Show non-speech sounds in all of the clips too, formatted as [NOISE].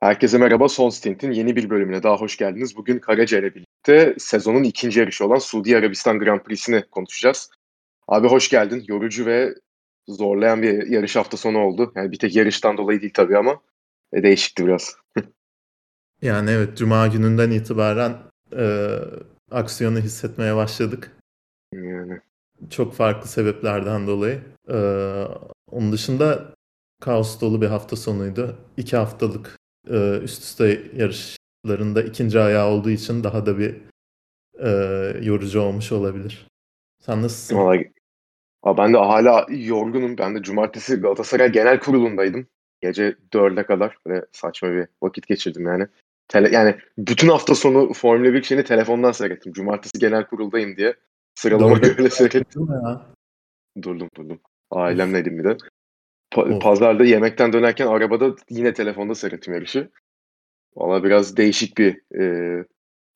Herkese merhaba. Son Stint'in yeni bir bölümüne daha hoş geldiniz. Bugün Karaca ile birlikte sezonun ikinci yarışı olan Suudi Arabistan Grand Prix'sini konuşacağız. Abi hoş geldin. Yorucu ve zorlayan bir yarış hafta sonu oldu. Yani bir tek yarıştan dolayı değil tabii ama e, değişikti biraz. [LAUGHS] yani evet Cuma gününden itibaren e, aksiyonu hissetmeye başladık. Yani. Çok farklı sebeplerden dolayı. E, onun dışında kaos dolu bir hafta sonuydu. İki haftalık e, üst üste yarışlarında ikinci ayağı olduğu için daha da bir e, yorucu olmuş olabilir. Sen nasılsın? Vallahi, ben de hala yorgunum. Ben de cumartesi Galatasaray Genel Kurulu'ndaydım. Gece dörde kadar böyle saçma bir vakit geçirdim yani. Tele, yani bütün hafta sonu Formula 1 şeyini telefondan seyrettim. Cumartesi genel kuruldayım diye. Sıralama öyle seyrettim. Ya. Durdum durdum. Ailemleydim bir de. Pa- pazarda yemekten dönerken arabada yine telefonda seyrettim yarışı. Valla biraz değişik bir e,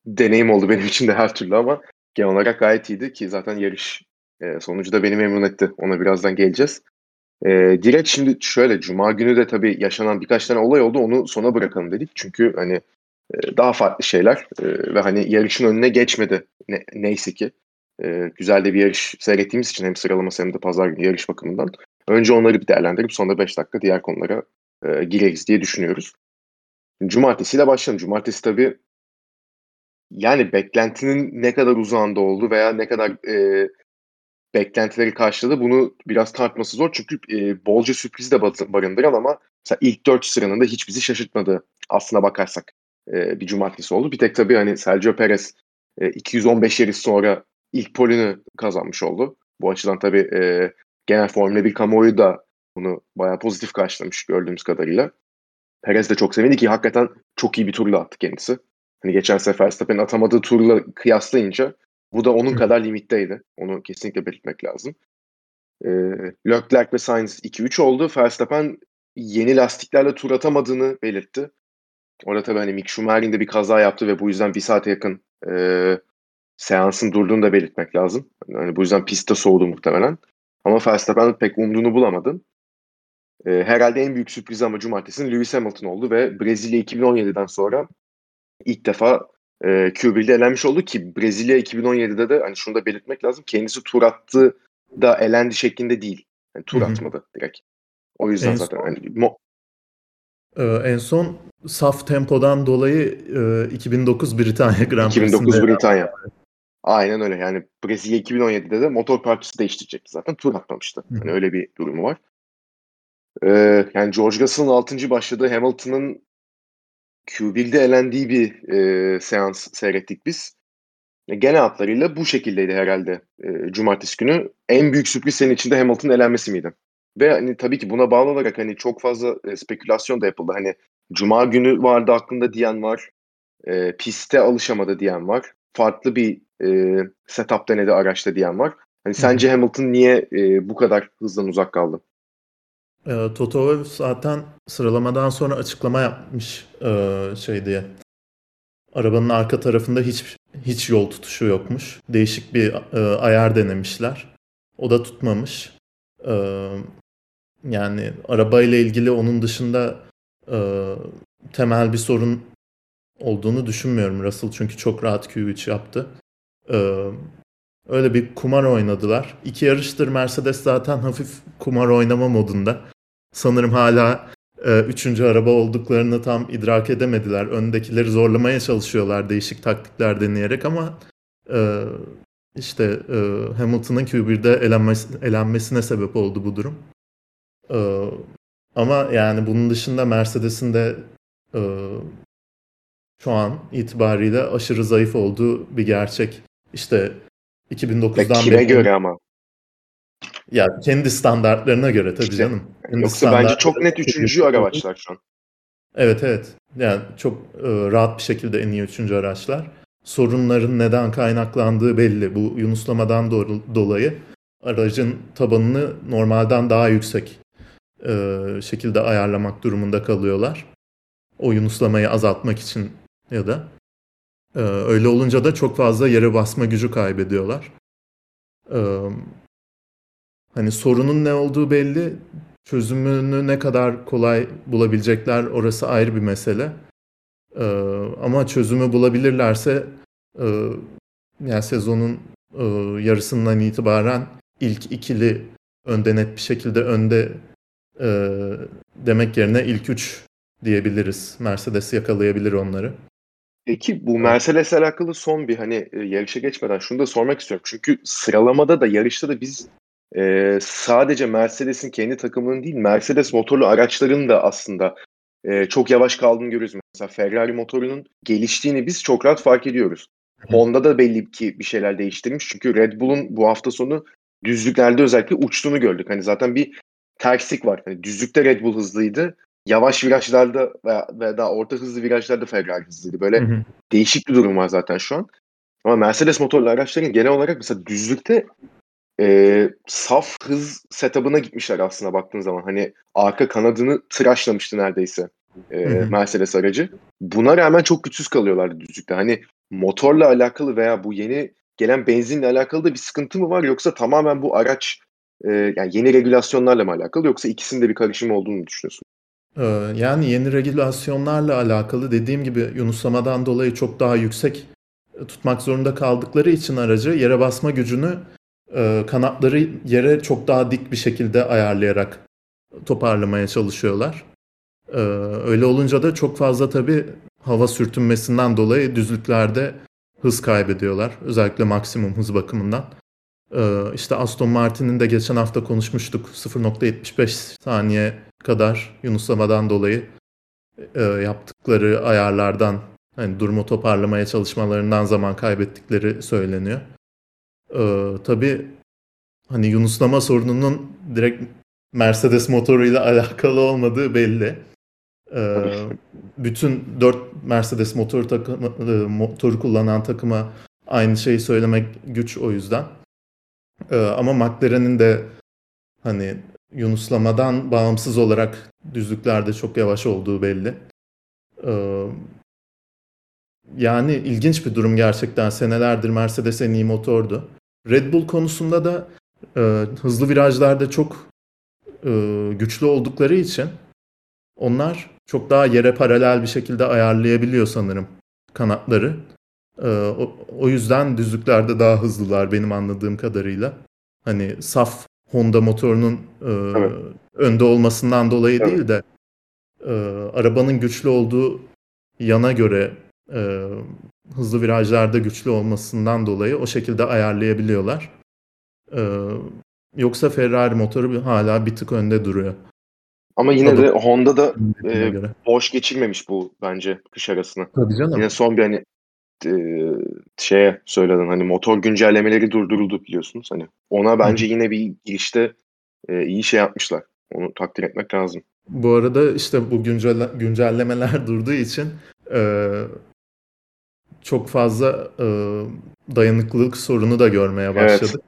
deneyim oldu benim için de her türlü ama genel olarak gayet iyiydi ki zaten yarış e, sonucu da beni memnun etti. Ona birazdan geleceğiz. E, direkt şimdi şöyle Cuma günü de tabii yaşanan birkaç tane olay oldu. Onu sona bırakalım dedik. Çünkü hani e, daha farklı şeyler e, ve hani yarışın önüne geçmedi ne, neyse ki. E, güzel de bir yarış seyrettiğimiz için hem sıralaması hem de pazar günü yarış bakımından. Önce onları bir değerlendirip sonra 5 dakika diğer konulara e, gireriz diye düşünüyoruz. Cumartesiyle başlayalım. Cumartesi tabii yani beklentinin ne kadar uzağında oldu veya ne kadar e, beklentileri karşıladı bunu biraz tartması zor. Çünkü e, bolca sürpriz de barındıran ama mesela ilk dört sıranın da hiç bizi şaşırtmadı aslına bakarsak e, bir cumartesi oldu. Bir tek tabii hani Sergio Perez e, 215 yarış sonra ilk polünü kazanmış oldu. Bu açıdan tabii e, genel Formula 1 kamuoyu da bunu bayağı pozitif karşılamış gördüğümüz kadarıyla. Perez de çok sevindi ki hakikaten çok iyi bir turla attı kendisi. Hani geçen sefer Verstappen'in atamadığı turla kıyaslayınca bu da onun Hı. kadar limitteydi. Onu kesinlikle belirtmek lazım. Ee, Leclerc ve Sainz 2-3 oldu. Verstappen yeni lastiklerle tur atamadığını belirtti. Orada tabii hani Mick Schumacher'in de bir kaza yaptı ve bu yüzden bir saate yakın e, seansın durduğunu da belirtmek lazım. Yani bu yüzden pistte soğudu muhtemelen. Ama Verstappen pek umduğunu bulamadı. E, herhalde en büyük sürpriz ama cumartesinin Lewis Hamilton oldu ve Brezilya 2017'den sonra ilk defa e, Q1'de elenmiş oldu ki Brezilya 2017'de de hani şunu da belirtmek lazım. Kendisi tur attı da elendi şeklinde değil. Yani tur Hı-hı. atmadı direkt. O yüzden en zaten son, hani, mo- e, en son saf tempodan dolayı e, 2009 Britanya Grand Prix'sinde 2009 Britanya. Aynen öyle. Yani Brezilya 2017'de de motor parçası değiştirecekti zaten. Tur atmamıştı. Hani öyle bir durumu var. Ee, yani George Russell'ın 6. başladığı Hamilton'ın Q1'de elendiği bir e, seans seyrettik biz. E, genel hatlarıyla bu şekildeydi herhalde e, cumartesi günü. En büyük sürpriz senin için de Hamilton'ın elenmesi miydi? Ve hani tabii ki buna bağlı olarak hani çok fazla e, spekülasyon da yapıldı. Hani cuma günü vardı aklında diyen var. E, piste alışamadı diyen var. Farklı bir e, setup denedi araçta diyen var. Hani sence Hamilton niye e, bu kadar hızdan uzak kaldı? E, Toto Wolff zaten sıralamadan sonra açıklama yapmış e, şey diye. Arabanın arka tarafında hiç hiç yol tutuşu yokmuş. Değişik bir e, ayar denemişler. O da tutmamış. E, yani arabayla ilgili onun dışında e, temel bir sorun olduğunu düşünmüyorum Russell çünkü çok rahat Q3 yaptı. Ee, öyle bir kumar oynadılar. İki yarıştır Mercedes zaten hafif kumar oynama modunda. Sanırım hala e, üçüncü araba olduklarını tam idrak edemediler. Öndekileri zorlamaya çalışıyorlar değişik taktikler deneyerek ama e, işte e, Hamilton'ın Q1'de elenmesi, elenmesine sebep oldu bu durum. E, ama yani bunun dışında Mercedes'in de e, şu an itibariyle aşırı zayıf olduğu bir gerçek. İşte 2009'dan kime beri... göre ama? Ya kendi standartlarına göre tabii işte, canım. Kendi yoksa bence çok net üçüncü araçlar şu an. Evet evet. Yani çok e, rahat bir şekilde en iyi üçüncü araçlar. Sorunların neden kaynaklandığı belli. Bu yunuslamadan do- dolayı aracın tabanını normalden daha yüksek e, şekilde ayarlamak durumunda kalıyorlar. O yunuslamayı azaltmak için ya da ee, öyle olunca da çok fazla yere basma gücü kaybediyorlar. Ee, hani sorunun ne olduğu belli. çözümünü ne kadar kolay bulabilecekler orası ayrı bir mesele. Ee, ama çözümü bulabilirlerse e, yani sezonun e, yarısından itibaren ilk ikili önde net bir şekilde önde e, demek yerine ilk üç diyebiliriz. Mercedes yakalayabilir onları. Peki bu Mercedes'le alakalı son bir hani e, yarışa geçmeden şunu da sormak istiyorum. Çünkü sıralamada da yarışta da biz e, sadece Mercedes'in kendi takımının değil Mercedes motorlu araçların da aslında e, çok yavaş kaldığını görüyoruz. Mesela Ferrari motorunun geliştiğini biz çok rahat fark ediyoruz. Honda da belli ki bir şeyler değiştirmiş. Çünkü Red Bull'un bu hafta sonu düzlüklerde özellikle uçtuğunu gördük. Hani zaten bir terslik var. Hani düzlükte Red Bull hızlıydı. Yavaş virajlarda veya, veya daha orta hızlı virajlarda Ferrari hızlıydı. Böyle Hı hı. değişik bir durum var zaten şu an. Ama Mercedes motorlu araçların genel olarak mesela düzlükte e, saf hız setup'ına gitmişler aslında baktığın zaman. Hani arka kanadını tıraşlamıştı neredeyse e, Hı hı. Mercedes aracı. Buna rağmen çok güçsüz kalıyorlardı düzlükte. Hani motorla alakalı veya bu yeni gelen benzinle alakalı da bir sıkıntı mı var yoksa tamamen bu araç e, yani yeni regülasyonlarla mı alakalı yoksa ikisinde bir karışım olduğunu düşünüyorsun? Ee, Yani yeni regülasyonlarla alakalı dediğim gibi yunuslamadan dolayı çok daha yüksek e, tutmak zorunda kaldıkları için aracı yere basma gücünü e, kanatları yere çok daha dik bir şekilde ayarlayarak toparlamaya çalışıyorlar. Ee, Öyle olunca da çok fazla tabii hava sürtünmesinden dolayı düzlüklerde hız kaybediyorlar. Özellikle maksimum hız bakımından. Ee, işte Aston Martin'in de geçen hafta konuşmuştuk. 0.75 saniye kadar yunuslamadan dolayı e, yaptıkları ayarlardan hani durumu toparlamaya çalışmalarından zaman kaybettikleri söyleniyor. Ee, tabii hani yunuslama sorununun direkt Mercedes motoruyla [LAUGHS] alakalı olmadığı belli. Ee, bütün 4 Mercedes motor takımı, e, motoru kullanan takıma aynı şeyi söylemek güç o yüzden. Ee, ama McLaren'in de hani yunuslamadan bağımsız olarak düzlüklerde çok yavaş olduğu belli. Ee, yani ilginç bir durum gerçekten. Senelerdir Mercedes en iyi motordu. Red Bull konusunda da e, hızlı virajlarda çok e, güçlü oldukları için onlar çok daha yere paralel bir şekilde ayarlayabiliyor sanırım kanatları. Ee, o, o yüzden düzlüklerde daha hızlılar benim anladığım kadarıyla. Hani saf Honda motorunun e, Evet. önde olmasından dolayı Evet. değil de e, arabanın güçlü olduğu yana göre e, hızlı virajlarda güçlü olmasından dolayı o şekilde ayarlayabiliyorlar. E, yoksa Ferrari motoru hala bir tık önde duruyor. Ama yine Tabii. de Honda da e, göre. boş geçirmemiş bu bence kış arasını. Tabii canım. Yine son bir hani e, şeye söyledin hani motor güncellemeleri durduruldu biliyorsunuz. Hani ona bence yine bir girişte e, iyi şey yapmışlar. Onu takdir etmek lazım. Bu arada işte bu güncelle, güncellemeler [LAUGHS] durduğu için e, çok fazla e, dayanıklılık sorunu da görmeye Evet. başladık.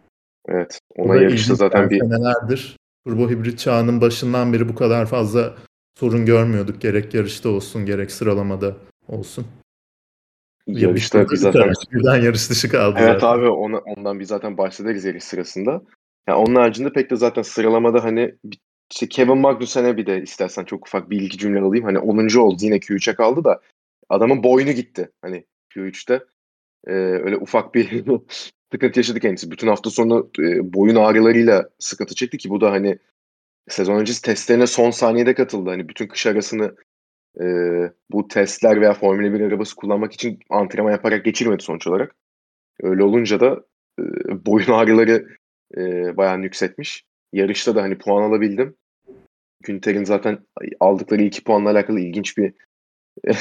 Evet. O Ona yarışta zaten bir senelerdir turbo hibrit çağının başından beri bu kadar fazla sorun görmüyorduk. Gerek yarışta olsun gerek sıralamada olsun. Ya yarışta biz zaten araç. [LAUGHS] Birden yarış dışı kaldı Evet zaten. abi ona, ondan biz zaten bahsederiz yarış sırasında. Ya onun haricinde pek de zaten sıralamada hani işte Kevin Magnussen'e bir de istersen çok ufak bir iki cümle alayım. Hani 10. oldu yine Q3'e kaldı da adamın boynu gitti. Hani Q3'te Ee, öyle ufak bir [LAUGHS] sıkıntı yaşadı kendisi. Bütün hafta sonu e, boyun ağrılarıyla sıkıntı çekti ki bu da hani sezon öncesi testlerine son saniyede katıldı. Hani bütün kış arasını e, bu testler veya Formula 1 arabası kullanmak için antrenman yaparak geçirmedi sonuç olarak. Öyle olunca da e, boyun ağrıları e, bayağı yükseltmiş. Yarışta da hani puan alabildim. Günter'in zaten aldıkları iki puanla alakalı ilginç bir [LAUGHS]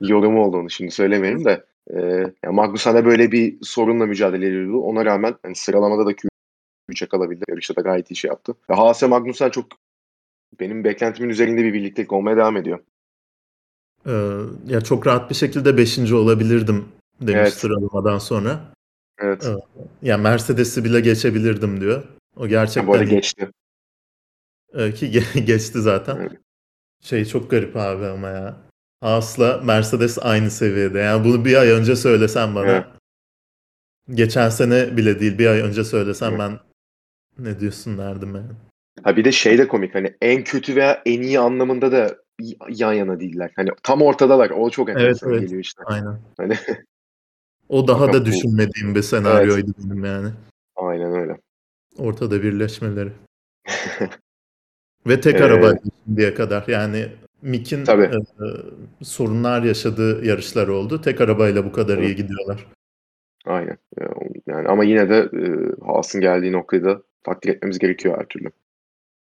yorumu oldu onu şimdi söylemeyelim de. E, yani Magnussen de böyle bir sorunla mücadele ediyordu. Ona rağmen hani sıralamada da Q3'e kalabildi. Yarışta da gayet iyi şey yaptı. Ve Haas ve Magnussen çok benim beklentimin üzerinde bir birliktelik olmaya devam ediyor. Ee, ya çok rahat bir şekilde 5. olabilirdim demiş Evet. sıralamadan sonra. Evet. Evet. Ya Mercedes'i bile geçebilirdim diyor. O Ha, gerçekten bu arada iyi. geçti. Ee, ki ge- [LAUGHS] geçti zaten. Evet. Şey çok garip abi ama ya. Haas'la Mercedes aynı seviyede. Yani bunu bir ay önce söylesen bana. Evet. Geçen sene bile değil bir ay önce söylesen Evet. ben ne diyorsun derdim yani. Ha bir de şey de komik hani en kötü veya en iyi anlamında da yan yana değiller. Hani tam ortadalar. O çok enteresan evet. geliyor işte. Aynen. Hani O daha da bu- düşünmediğim bir senaryoydu benim yani. aynen öyle. Ortada birleşmeleri. [LAUGHS] Ve tek Ee, araba şimdiye kadar. Yani Mick'in e, sorunlar yaşadığı yarışlar oldu. Tek arabayla bu kadar Evet. iyi gidiyorlar. Aynen. Yani ama yine de e, Haas'ın geldiği noktayı da takdir etmemiz gerekiyor her türlü.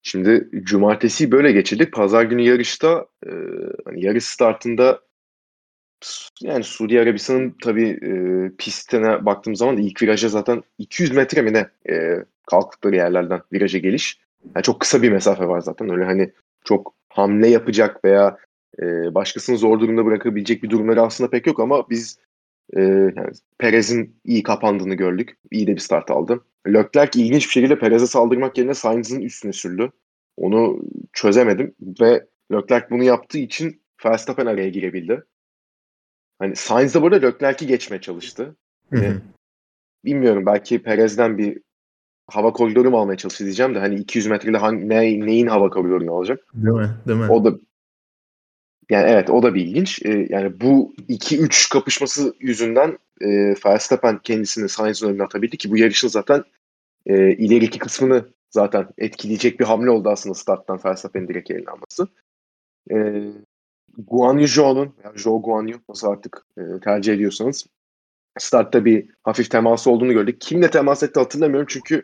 Şimdi cumartesi böyle geçirdik. Pazar günü yarışta e, hani yarış startında yani Suudi Arabistan'ın tabii e, pistine baktığım zaman ilk viraja zaten 200 metre mi ne e, kalktıkları yerlerden viraja geliş. Yani çok kısa bir mesafe var zaten. Öyle hani çok hamle yapacak veya e, başkasını zor durumda bırakabilecek bir durumları aslında pek yok ama biz e, yani Perez'in iyi kapandığını gördük. İyi de bir start aldı. Leclerc ilginç bir şekilde Perez'e saldırmak yerine Sainz'ın üstüne sürdü. Onu çözemedim ve Leclerc bunu yaptığı için Verstappen araya girebildi. Hani Sainz de burada Leclerc'i geçmeye çalıştı. Hı hı. Bilmiyorum belki Perez'den bir hava koridoru mu almaya çalıştı diyeceğim de hani 200 metrede hangi, ne, neyin hava koridorunu alacak? Değil mi? Değil mi? O da yani evet o da bir ilginç. Ee, yani bu 2-3 kapışması yüzünden e, Verstappen kendisini Sainz'ın önüne atabildi ki bu yarışın zaten e, ileriki kısmını zaten etkileyecek bir hamle oldu aslında starttan Verstappen'in direkt eline alması. E, Guan Yu Zhou'nun, yani Zhou Guan Yu nasıl artık e, tercih ediyorsanız startta bir hafif teması olduğunu gördük. Kimle temas etti hatırlamıyorum çünkü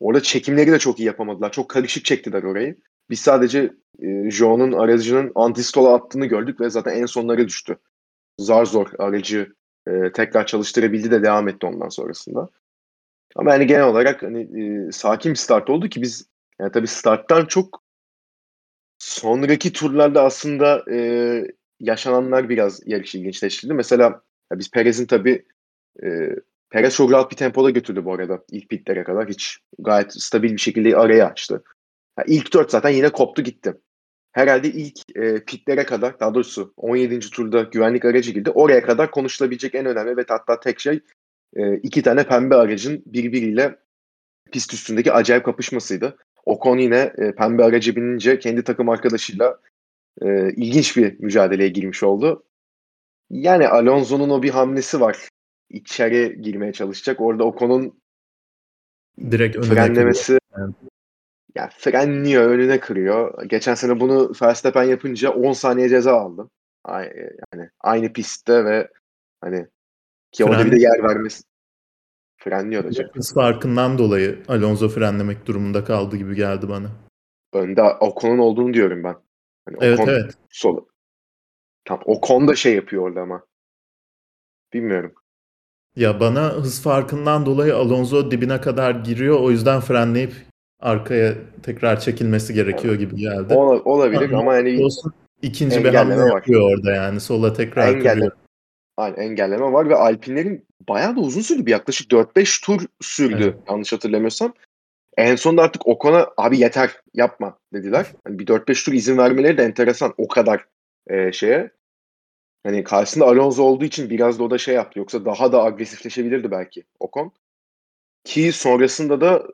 orada çekimleri de çok iyi yapamadılar. Çok karışık çektiler orayı. Biz sadece e, Zhou'nun aracının antistola attığını gördük ve zaten en sonlara düştü. Zar zor aracı e, tekrar çalıştırabildi de devam etti ondan sonrasında. Ama yani genel olarak hani e, sakin bir start oldu ki biz yani tabii starttan çok sonraki turlarda aslında e, yaşananlar biraz yarışı ilginçleştirdi. Mesela biz Perez'in tabii e, Perez çok rahat bir tempoda götürdü bu arada ilk pitlere kadar. Hiç gayet stabil bir şekilde araya açtı. Ha, ilk dört zaten yine koptu gitti. Herhalde ilk e, pitlere kadar daha doğrusu 17. turda güvenlik aracı girdi. Oraya kadar konuşulabilecek en önemli ve hatta tek şey e, iki tane pembe aracın birbiriyle pist üstündeki acayip kapışmasıydı. Ocon yine e, pembe aracı binince kendi takım arkadaşıyla e, ilginç bir mücadeleye girmiş oldu. Yani Alonso'nun o bir hamlesi var. İçeri girmeye çalışacak. Orada Ocon'un Direkt frenlemesi Yani. Ya frenliyor, önüne kırıyor. Geçen sene bunu Verstappen yapınca 10 saniye ceza aldı. Ay- Yani aynı pistte ve hani ki orada bir de Fren- yer vermesi frenliyor kırıyor. Hız farkından dolayı Alonso frenlemek durumunda kaldı gibi geldi bana. Önde Ocon'un olduğunu diyorum ben. Hani Evet Ocon evet. Sol. Tam Ocon da şey yapıyor orada ama. Bilmiyorum. Ya bana hız farkından dolayı Alonso dibine kadar giriyor. O yüzden frenleyip arkaya tekrar çekilmesi gerekiyor gibi geldi. Ola- olabilir ama yani Olsun ikinci bir hamle var. yapıyor orada yani. Sola tekrar Engelle- kırıyor. Aynen, engelleme var ve Alpinlerin bayağı da uzun sürdü. Bir yaklaşık 4-5 tur sürdü Evet. yanlış hatırlamıyorsam. En sonunda artık Ocon'a abi yeter yapma dediler. Hani bir 4-5 tur izin vermeleri de enteresan o kadar e, şeye. Hani karşısında Alonso olduğu için biraz da o da şey yaptı. Yoksa daha da agresifleşebilirdi belki Ocon. Ki sonrasında da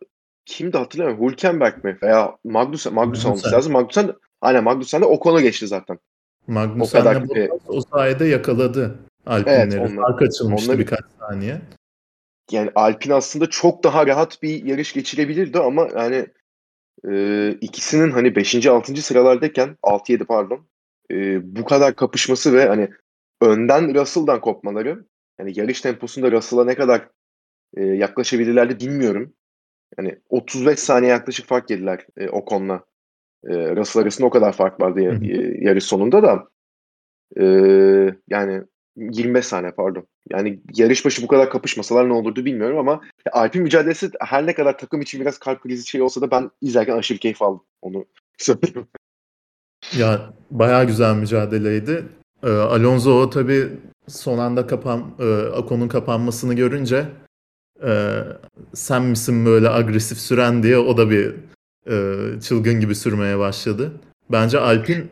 kimdi hatırlamıyorum. Hülkenberg mi? Veya Magnussen, Magnussen olması Magnussen. lazım. Magnussen, aynen Magnussen de Ocon'a geçti zaten. Magnussen'le kadar- Bottas o sayede yakaladı Alpinleri. onlar- Fark açılmıştı onlar- birkaç saniye. yani Alpine aslında çok daha rahat bir yarış geçirebilirdi ama yani e, ikisinin hani 5. 6. sıralardayken 6-7 pardon e, bu kadar kapışması ve hani önden Russell'dan kopmaları yani yarış temposunda Russell'a ne kadar e, yaklaşabilirlerdi bilmiyorum. Yani 35 saniye yaklaşık fark yediler e, Ocon'la. E, Russell arasında o kadar fark vardı ya- e, yarış sonunda da. E, yani 25 saniye pardon. Yani yarış başı bu kadar kapışmasalar ne olurdu bilmiyorum ama Alp'in mücadelesi her ne kadar takım için biraz kalp krizi şey olsa da ben izlerken aşırı keyif aldım. Onu [LAUGHS] söyleyeyim. Ya bayağı güzel mücadeleydi. Ee, Alonso tabii son anda kapan, e, Ocon'un kapanmasını görünce e, sen misin böyle agresif süren diye o da bir e, çılgın gibi sürmeye başladı. Bence Alpine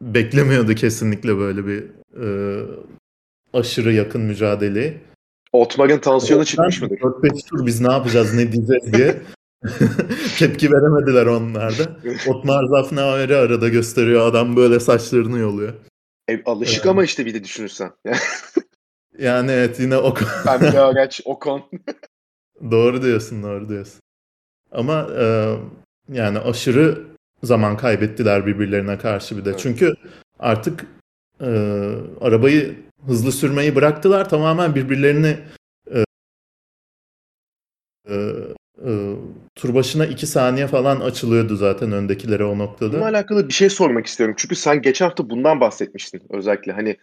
beklemiyordu kesinlikle böyle bir e, aşırı yakın mücadeleyi. Otmar'ın tansiyonu çıkmış mıdır? 4-5 tur biz ne yapacağız ne diyeceğiz diye [LAUGHS] Tepki veremediler onlar da. Otmar Zafnaver'i arada gösteriyor. Adam böyle saçlarını yoluyor. E, alışık Evet. ama işte bir de düşünürsen. [LAUGHS] Yani evet yine o Pembe araç, Ocon. Doğru diyorsun, doğru diyorsun. Ama e, yani aşırı zaman kaybettiler birbirlerine karşı bir de. Evet. Çünkü artık e, arabayı hızlı sürmeyi bıraktılar. Tamamen birbirlerini e, e, e, tur başına iki saniye falan açılıyordu zaten öndekilere o Bununla noktada. alakalı bir şey sormak istiyorum. Çünkü sen geçen hafta bundan bahsetmiştin özellikle. Hani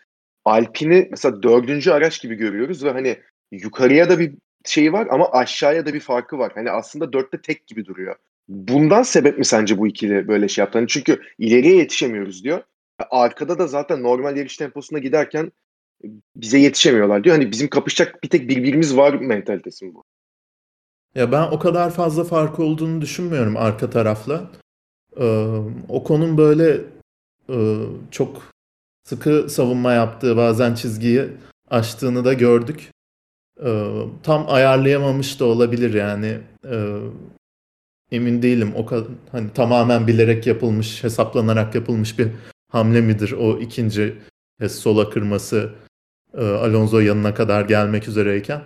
Alpine'i mesela dördüncü araç gibi görüyoruz ve hani yukarıya da bir şeyi var ama aşağıya da bir farkı var. Hani aslında dörtte tek gibi duruyor. Bundan sebep mi sence bu ikili böyle şey yaptı? Hani çünkü ileriye yetişemiyoruz diyor. Arkada da zaten normal yarış temposuna giderken bize yetişemiyorlar diyor. Hani bizim kapışacak bir tek birbirimiz var mentalitesi bu? Ya ben o kadar fazla fark olduğunu düşünmüyorum arka tarafla. Ee, Ocon'un böyle e, çok sıkı savunma yaptığı bazen çizgiyi aştığını da gördük. Ee, tam ayarlayamamış da olabilir yani. Ee, emin değilim. O kadar hani tamamen bilerek yapılmış, hesaplanarak yapılmış bir hamle midir o ikinci sola kırması e, Alonso yanına kadar gelmek üzereyken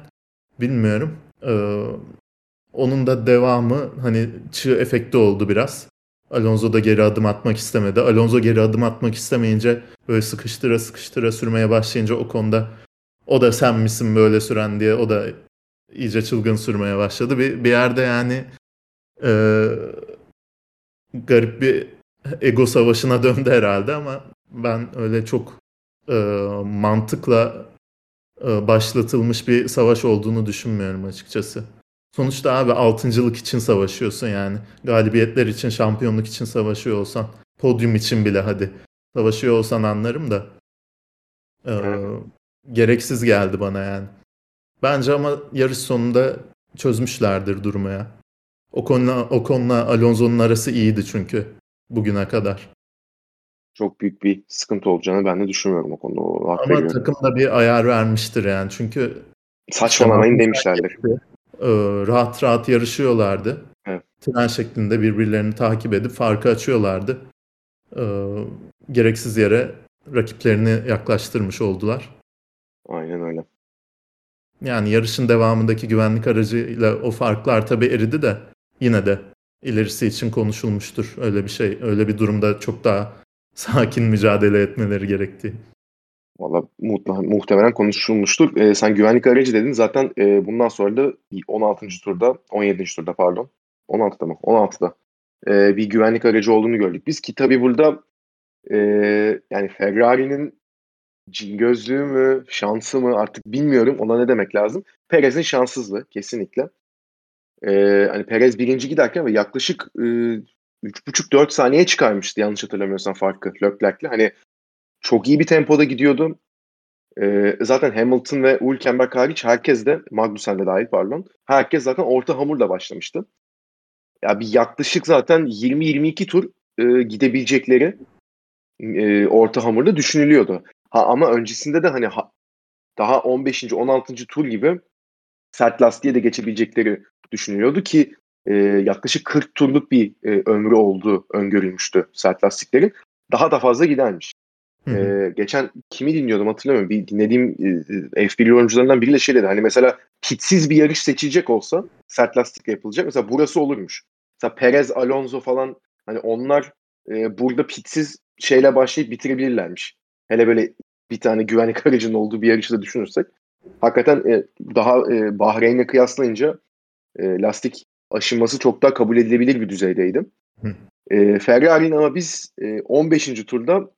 bilmiyorum. Ee, onun da devamı hani çığ efekti oldu biraz. Alonso da geri adım atmak istemedi. Alonso geri adım atmak istemeyince böyle sıkıştıra sıkıştıra sürmeye başlayınca o konuda o da sen misin böyle süren diye o da iyice çılgın sürmeye başladı. Bir, bir yerde yani e, garip bir ego savaşına [LAUGHS] döndü herhalde ama ben öyle çok e, mantıkla e, başlatılmış bir savaş olduğunu düşünmüyorum açıkçası. Sonuçta abi altıncılık için savaşıyorsun yani. Galibiyetler için, şampiyonluk için savaşıyor olsan, podyum için bile hadi savaşıyor olsan anlarım da e, Evet. gereksiz geldi bana yani. Bence ama yarış sonunda çözmüşlerdir durumu ya. Ocon'la, Ocon'la Alonso'nun arası iyiydi çünkü bugüne kadar. Çok büyük bir sıkıntı olacağını ben de düşünmüyorum o konuda. Hak Ama veriyorum. takım da bir ayar vermiştir yani. Çünkü Saçmalamayın İşte demişlerdir. e, rahat rahat yarışıyorlardı. Evet. Tren şeklinde birbirlerini takip edip farkı açıyorlardı. E, gereksiz yere rakiplerini yaklaştırmış oldular. Aynen öyle. Yani yarışın devamındaki güvenlik aracıyla o farklar tabii eridi de yine de ilerisi için konuşulmuştur. Öyle bir şey, öyle bir durumda çok daha [LAUGHS] sakin mücadele etmeleri gerektiği. Valla muhte- muhtemelen konuşulmuştur. Ee, sen güvenlik aracı dedin. Zaten e, bundan sonra da 16. turda, 17. turda pardon. 16'da mı? 16'da. Ee, bir güvenlik aracı olduğunu gördük biz ki tabii burada e, yani Ferrari'nin cin gözlüğü mü, şansı mı artık bilmiyorum. Ona ne demek lazım? Perez'in şanssızlığı kesinlikle. Ee, hani Perez birinci giderken ve yaklaşık e, 3,5-4 saniye çıkarmıştı yanlış hatırlamıyorsam farkı Leclerc'le. Hani çok iyi bir tempoda gidiyordu. Ee, zaten Hamilton ve Hülkenberg hariç herkes de Magnussen de dahil pardon. Herkes zaten orta hamurla başlamıştı. Ya bir yaklaşık zaten 20-22 tur e, gidebilecekleri e, orta hamurda düşünülüyordu. Ha ama öncesinde de hani ha- daha 15. 16. tur gibi sert lastiğe de geçebilecekleri düşünülüyordu ki e, yaklaşık 40 turluk bir e, ömrü olduğu öngörülmüştü sert lastiklerin. Daha da fazla gidermiş. Ee, geçen kimi dinliyordum hatırlamıyorum. Bir dinlediğim e, F1 yorumcularından biriyle şey dedi. Hani mesela pitsiz bir yarış seçilecek olsa sert lastikle yapılacak. Mesela burası olurmuş. Mesela Perez, Alonso falan hani onlar e, burada pitsiz şeyle başlayıp bitirebilirlermiş. Hele böyle bir tane güvenlik [LAUGHS] aracının olduğu bir yarışı da düşünürsek. Hakikaten e, daha e, Bahreyn'le kıyaslayınca e, lastik aşınması çok daha kabul edilebilir bir düzeydeydi. Hı. E, Ferrari'nin ama biz e, 15. turda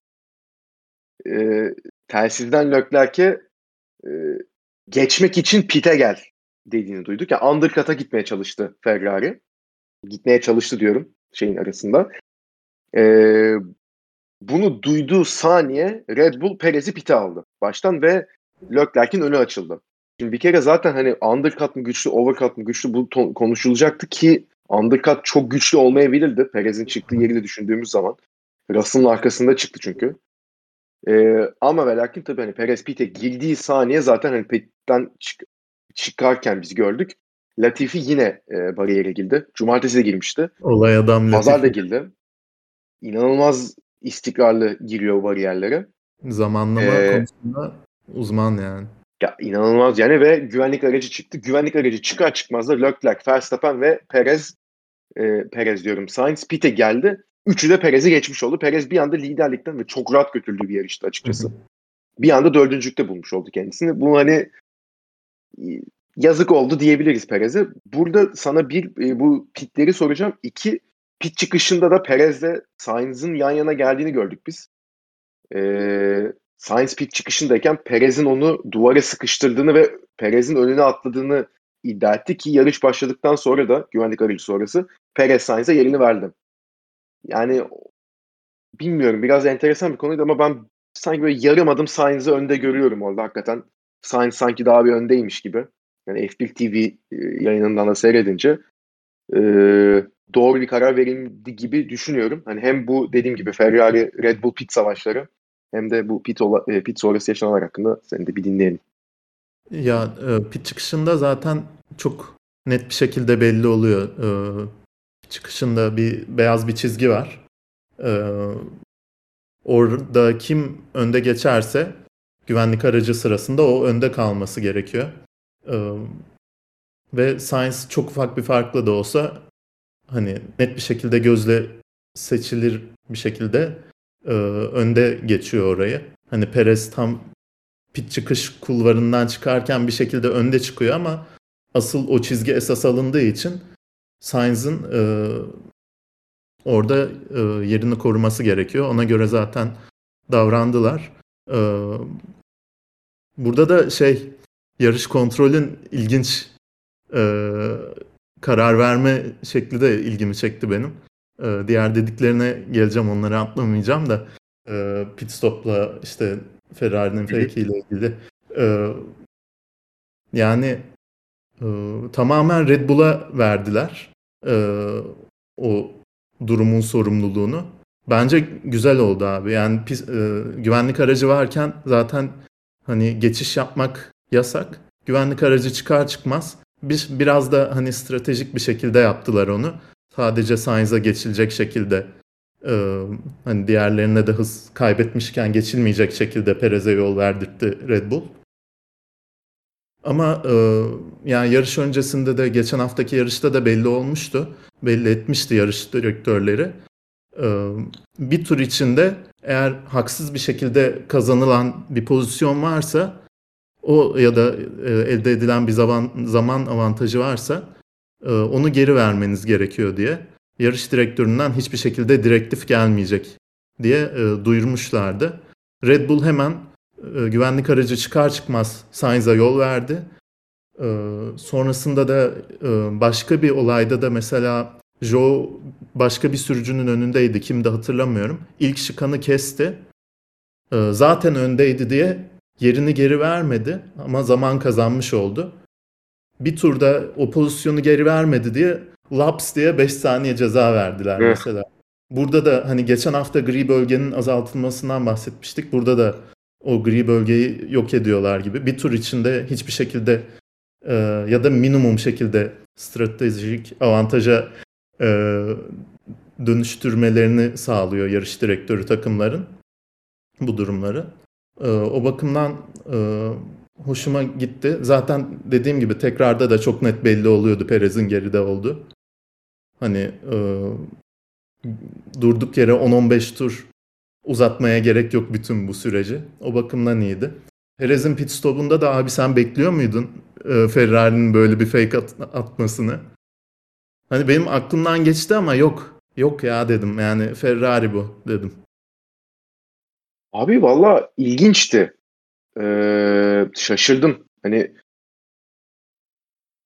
e, telsizden Leclerc'e e, geçmek için pite gel dediğini duyduk. Yani undercut'a gitmeye çalıştı Ferrari. Gitmeye çalıştı diyorum şeyin arasında. E, bunu duyduğu saniye Red Bull Perez'i pite aldı baştan ve Leclerc'in önü açıldı. Şimdi bir kere zaten hani undercut mı güçlü, overcut mı güçlü bu ton- konuşulacaktı ki undercut çok güçlü olmayabilirdi. Perez'in çıktığı yeri düşündüğümüz zaman. Russell'ın arkasında çıktı çünkü. Ee, ama ve lakin tabii hani Perez pit'e girdiği saniye zaten hani pit'ten çık- çıkarken biz gördük. Latifi yine e, bariyere girdi. Cumartesi de girmişti. Olay adam Latifi. Pazar da girdi. İnanılmaz istikrarlı giriyor bariyerlere. Zamanlama Ee, konusunda uzman yani. Ya inanılmaz yani ve güvenlik aracı çıktı. Güvenlik aracı çıkar çıkmaz da Leclerc, Verstappen ve Perez e, Perez diyorum Sainz pit'e geldi. Üçü de Perez'i geçmiş oldu. Perez bir anda liderlikten ve çok rahat götürdüğü bir yarıştı açıkçası. bir anda dördüncülükte bulmuş oldu kendisini. Bu hani e, yazık oldu diyebiliriz Perez'e. Burada sana bir e, bu pitleri soracağım. İki pit çıkışında da Perez'le Sainz'ın yan yana geldiğini gördük biz. Ee, Sainz pit çıkışındayken Perez'in onu duvara sıkıştırdığını ve Perez'in önüne atladığını iddia etti ki yarış başladıktan sonra da güvenlik aracı sonrası Perez Sainz'e yerini verdi. Yani bilmiyorum biraz enteresan bir konuydu ama ben sanki böyle yarım adım Sainz'ı önde görüyorum orada hakikaten. Sainz sanki daha bir öndeymiş gibi. Yani F1 TV e, yayınından da seyredince e, doğru bir karar verildi gibi düşünüyorum. Hani hem bu dediğim gibi Ferrari Red Bull pit savaşları hem de bu pit, ola, e, pit sonrası yaşananlar hakkında seni de bir dinleyelim. Ya e, pit çıkışında zaten çok net bir şekilde belli oluyor. Çıkışında bir beyaz bir çizgi var. E, orada kim önde geçerse güvenlik aracı sırasında o önde kalması gerekiyor. E, ve Sainz çok ufak bir farkla da olsa hani net bir şekilde gözle seçilir bir şekilde e, önde geçiyor orayı. Hani Perez tam pit çıkış kulvarından çıkarken bir şekilde önde çıkıyor ama asıl o çizgi esas alındığı için Sainz'ın e, orada e, yerini koruması gerekiyor. Ona göre zaten davrandılar. E, burada da şey yarış kontrolün ilginç e, karar verme şekli de ilgimi çekti benim. E, diğer dediklerine geleceğim onları atlamayacağım da e, pit stopla işte Ferrari'nin fake ile ilgili. E, yani e, tamamen Red Bull'a verdiler e, o durumun sorumluluğunu. Bence güzel oldu abi. Yani pis, e, güvenlik aracı varken zaten hani geçiş yapmak yasak. Güvenlik aracı çıkar çıkmaz bir, biraz da hani stratejik bir şekilde yaptılar onu. Sadece Sainz'a geçilecek şekilde e, hani diğerlerine de hız kaybetmişken geçilmeyecek şekilde Perez'e yol verdirtti Red Bull. Ama e, yani yarış öncesinde de geçen haftaki yarışta da belli olmuştu. Belli etmişti yarış direktörleri. E, bir tur içinde eğer haksız bir şekilde kazanılan bir pozisyon varsa o ya da e, elde edilen bir zaman zaman avantajı varsa e, onu geri vermeniz gerekiyor diye yarış direktöründen hiçbir şekilde direktif gelmeyecek diye e, duyurmuşlardı. Red Bull hemen e, güvenlik aracı çıkar çıkmaz Sainz'a yol verdi. E, sonrasında da e, başka bir olayda da mesela Joe başka bir sürücünün önündeydi. Kimdi hatırlamıyorum. İlk şıkanı kesti. E, zaten öndeydi diye yerini geri vermedi ama zaman kazanmış oldu. Bir turda o pozisyonu geri vermedi diye laps diye 5 saniye ceza verdiler mesela. Burada da hani geçen hafta gri bölgenin azaltılmasından bahsetmiştik. Burada da o gri bölgeyi yok ediyorlar gibi. Bir tur içinde hiçbir şekilde e, ya da minimum şekilde stratejik avantaja e, dönüştürmelerini sağlıyor yarış direktörü takımların bu durumları. E, o bakımdan e, hoşuma gitti. Zaten dediğim gibi tekrarda da çok net belli oluyordu Perez'in geride olduğu. Hani e, durduk yere 10-15 tur uzatmaya gerek yok bütün bu süreci. O bakımdan iyiydi. Perez'in pit stopunda da abi sen bekliyor muydun e, Ferrari'nin böyle bir fake at- atmasını? Hani benim aklımdan geçti ama yok. Yok ya dedim. Yani Ferrari bu dedim. Abi valla ilginçti. Ee, şaşırdım. Hani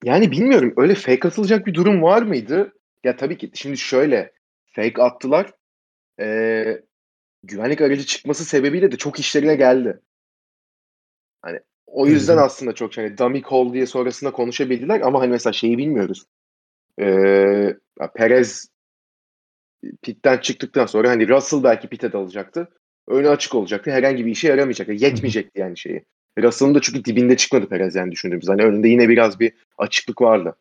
yani bilmiyorum öyle fake atılacak bir durum var mıydı? Ya tabii ki şimdi şöyle fake attılar. Ee, güvenlik aracı çıkması sebebiyle de çok işlerine geldi. Hani o yüzden aslında çok hani dummy call diye sonrasında konuşabildiler ama hani mesela şeyi bilmiyoruz. Ee, Perez pitten çıktıktan sonra hani Russell belki pite dalacaktı. Önü açık olacaktı. Herhangi bir işe yaramayacaktı. Yetmeyecekti yani şeyi. Russell'ın da çünkü dibinde çıkmadı Perez yani düşündüğümüz. Hani önünde yine biraz bir açıklık vardı.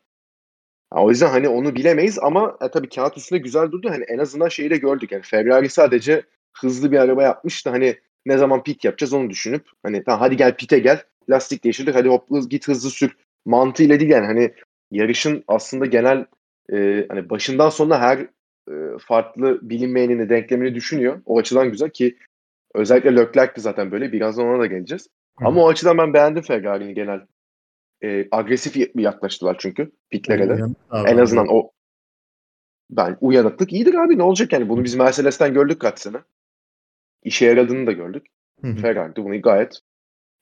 o yüzden hani onu bilemeyiz ama e, tabii kağıt üstünde güzel durdu. Hani en azından şeyi de gördük. Yani Ferrari sadece hızlı bir araba yapmış da hani ne zaman pit yapacağız onu düşünüp hani tamam hadi gel pite gel lastik değiştirdik hadi hop hız, git hızlı sür mantığıyla değil yani hani yarışın aslında genel e, hani başından sonuna her e, farklı bilinmeyenini denklemini düşünüyor. O açıdan güzel ki özellikle Leclerc de zaten böyle birazdan ona da geleceğiz. Hı. Ama o açıdan ben beğendim Ferrari'nin genel e, agresif bir yaklaştılar çünkü pitlere de. en azından o ben uyanıklık iyidir abi ne olacak yani bunu biz Mercedes'ten gördük kaç sene. İşe yaradığını da gördük. Ferrari de bunu gayet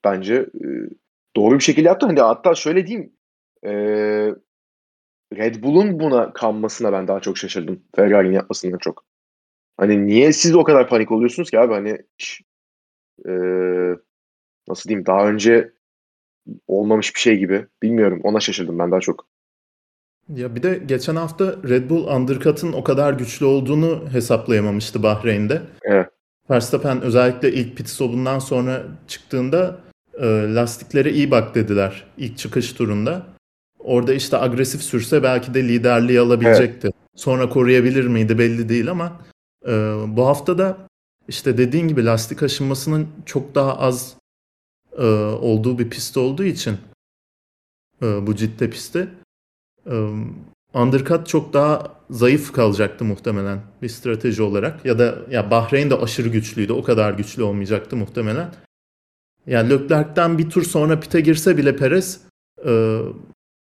bence e, doğru bir şekilde yaptı. Hani hatta şöyle diyeyim e, Red Bull'un buna kanmasına ben daha çok şaşırdım. Ferrari'nin yapmasından çok. Hani niye siz o kadar panik oluyorsunuz ki abi hani e, nasıl diyeyim daha önce olmamış bir şey gibi. Bilmiyorum ona şaşırdım ben daha çok. Ya bir de geçen hafta Red Bull undercut'ın o kadar güçlü olduğunu hesaplayamamıştı Bahreyn'de. Evet. Verstappen özellikle ilk pit stop'undan sonra çıktığında e, lastiklere iyi bak dediler ilk çıkış turunda. Orada işte agresif sürse belki de liderliği alabilecekti. Evet. Sonra koruyabilir miydi belli değil ama e, bu hafta da işte dediğin gibi lastik aşınmasının çok daha az e, olduğu bir pist olduğu için e, bu ciddi pistte e, undercut çok daha zayıf kalacaktı muhtemelen bir strateji olarak ya da ya Bahreyn de aşırı güçlüydü o kadar güçlü olmayacaktı muhtemelen. Yani Leclerc'ten bir tur sonra pite girse bile Perez e,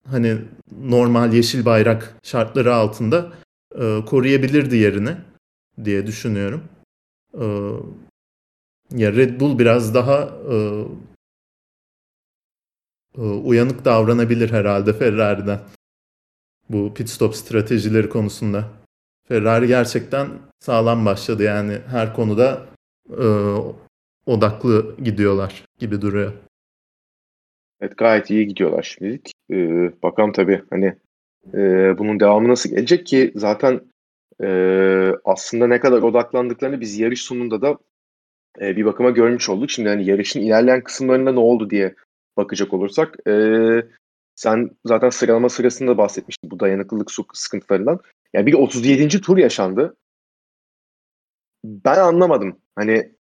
hani normal yeşil bayrak şartları altında e, koruyabilirdi yerini diye düşünüyorum. E, ya Red Bull biraz daha e, e, uyanık davranabilir herhalde Ferrari'den. Bu pit stop stratejileri konusunda. Ferrari gerçekten sağlam başladı yani her konuda e, odaklı gidiyorlar gibi duruyor. Evet gayet iyi gidiyorlar şimdilik. Ee, bakalım tabii hani e, bunun devamı nasıl gelecek ki zaten e, aslında ne kadar odaklandıklarını biz yarış sonunda da e, bir bakıma görmüş olduk. Şimdi hani yarışın ilerleyen kısımlarında ne oldu diye bakacak olursak e, sen zaten sıralama sırasında bahsetmiştin bu dayanıklılık sıkıntılarından. Yani bir 37. tur yaşandı. Ben anlamadım. Hani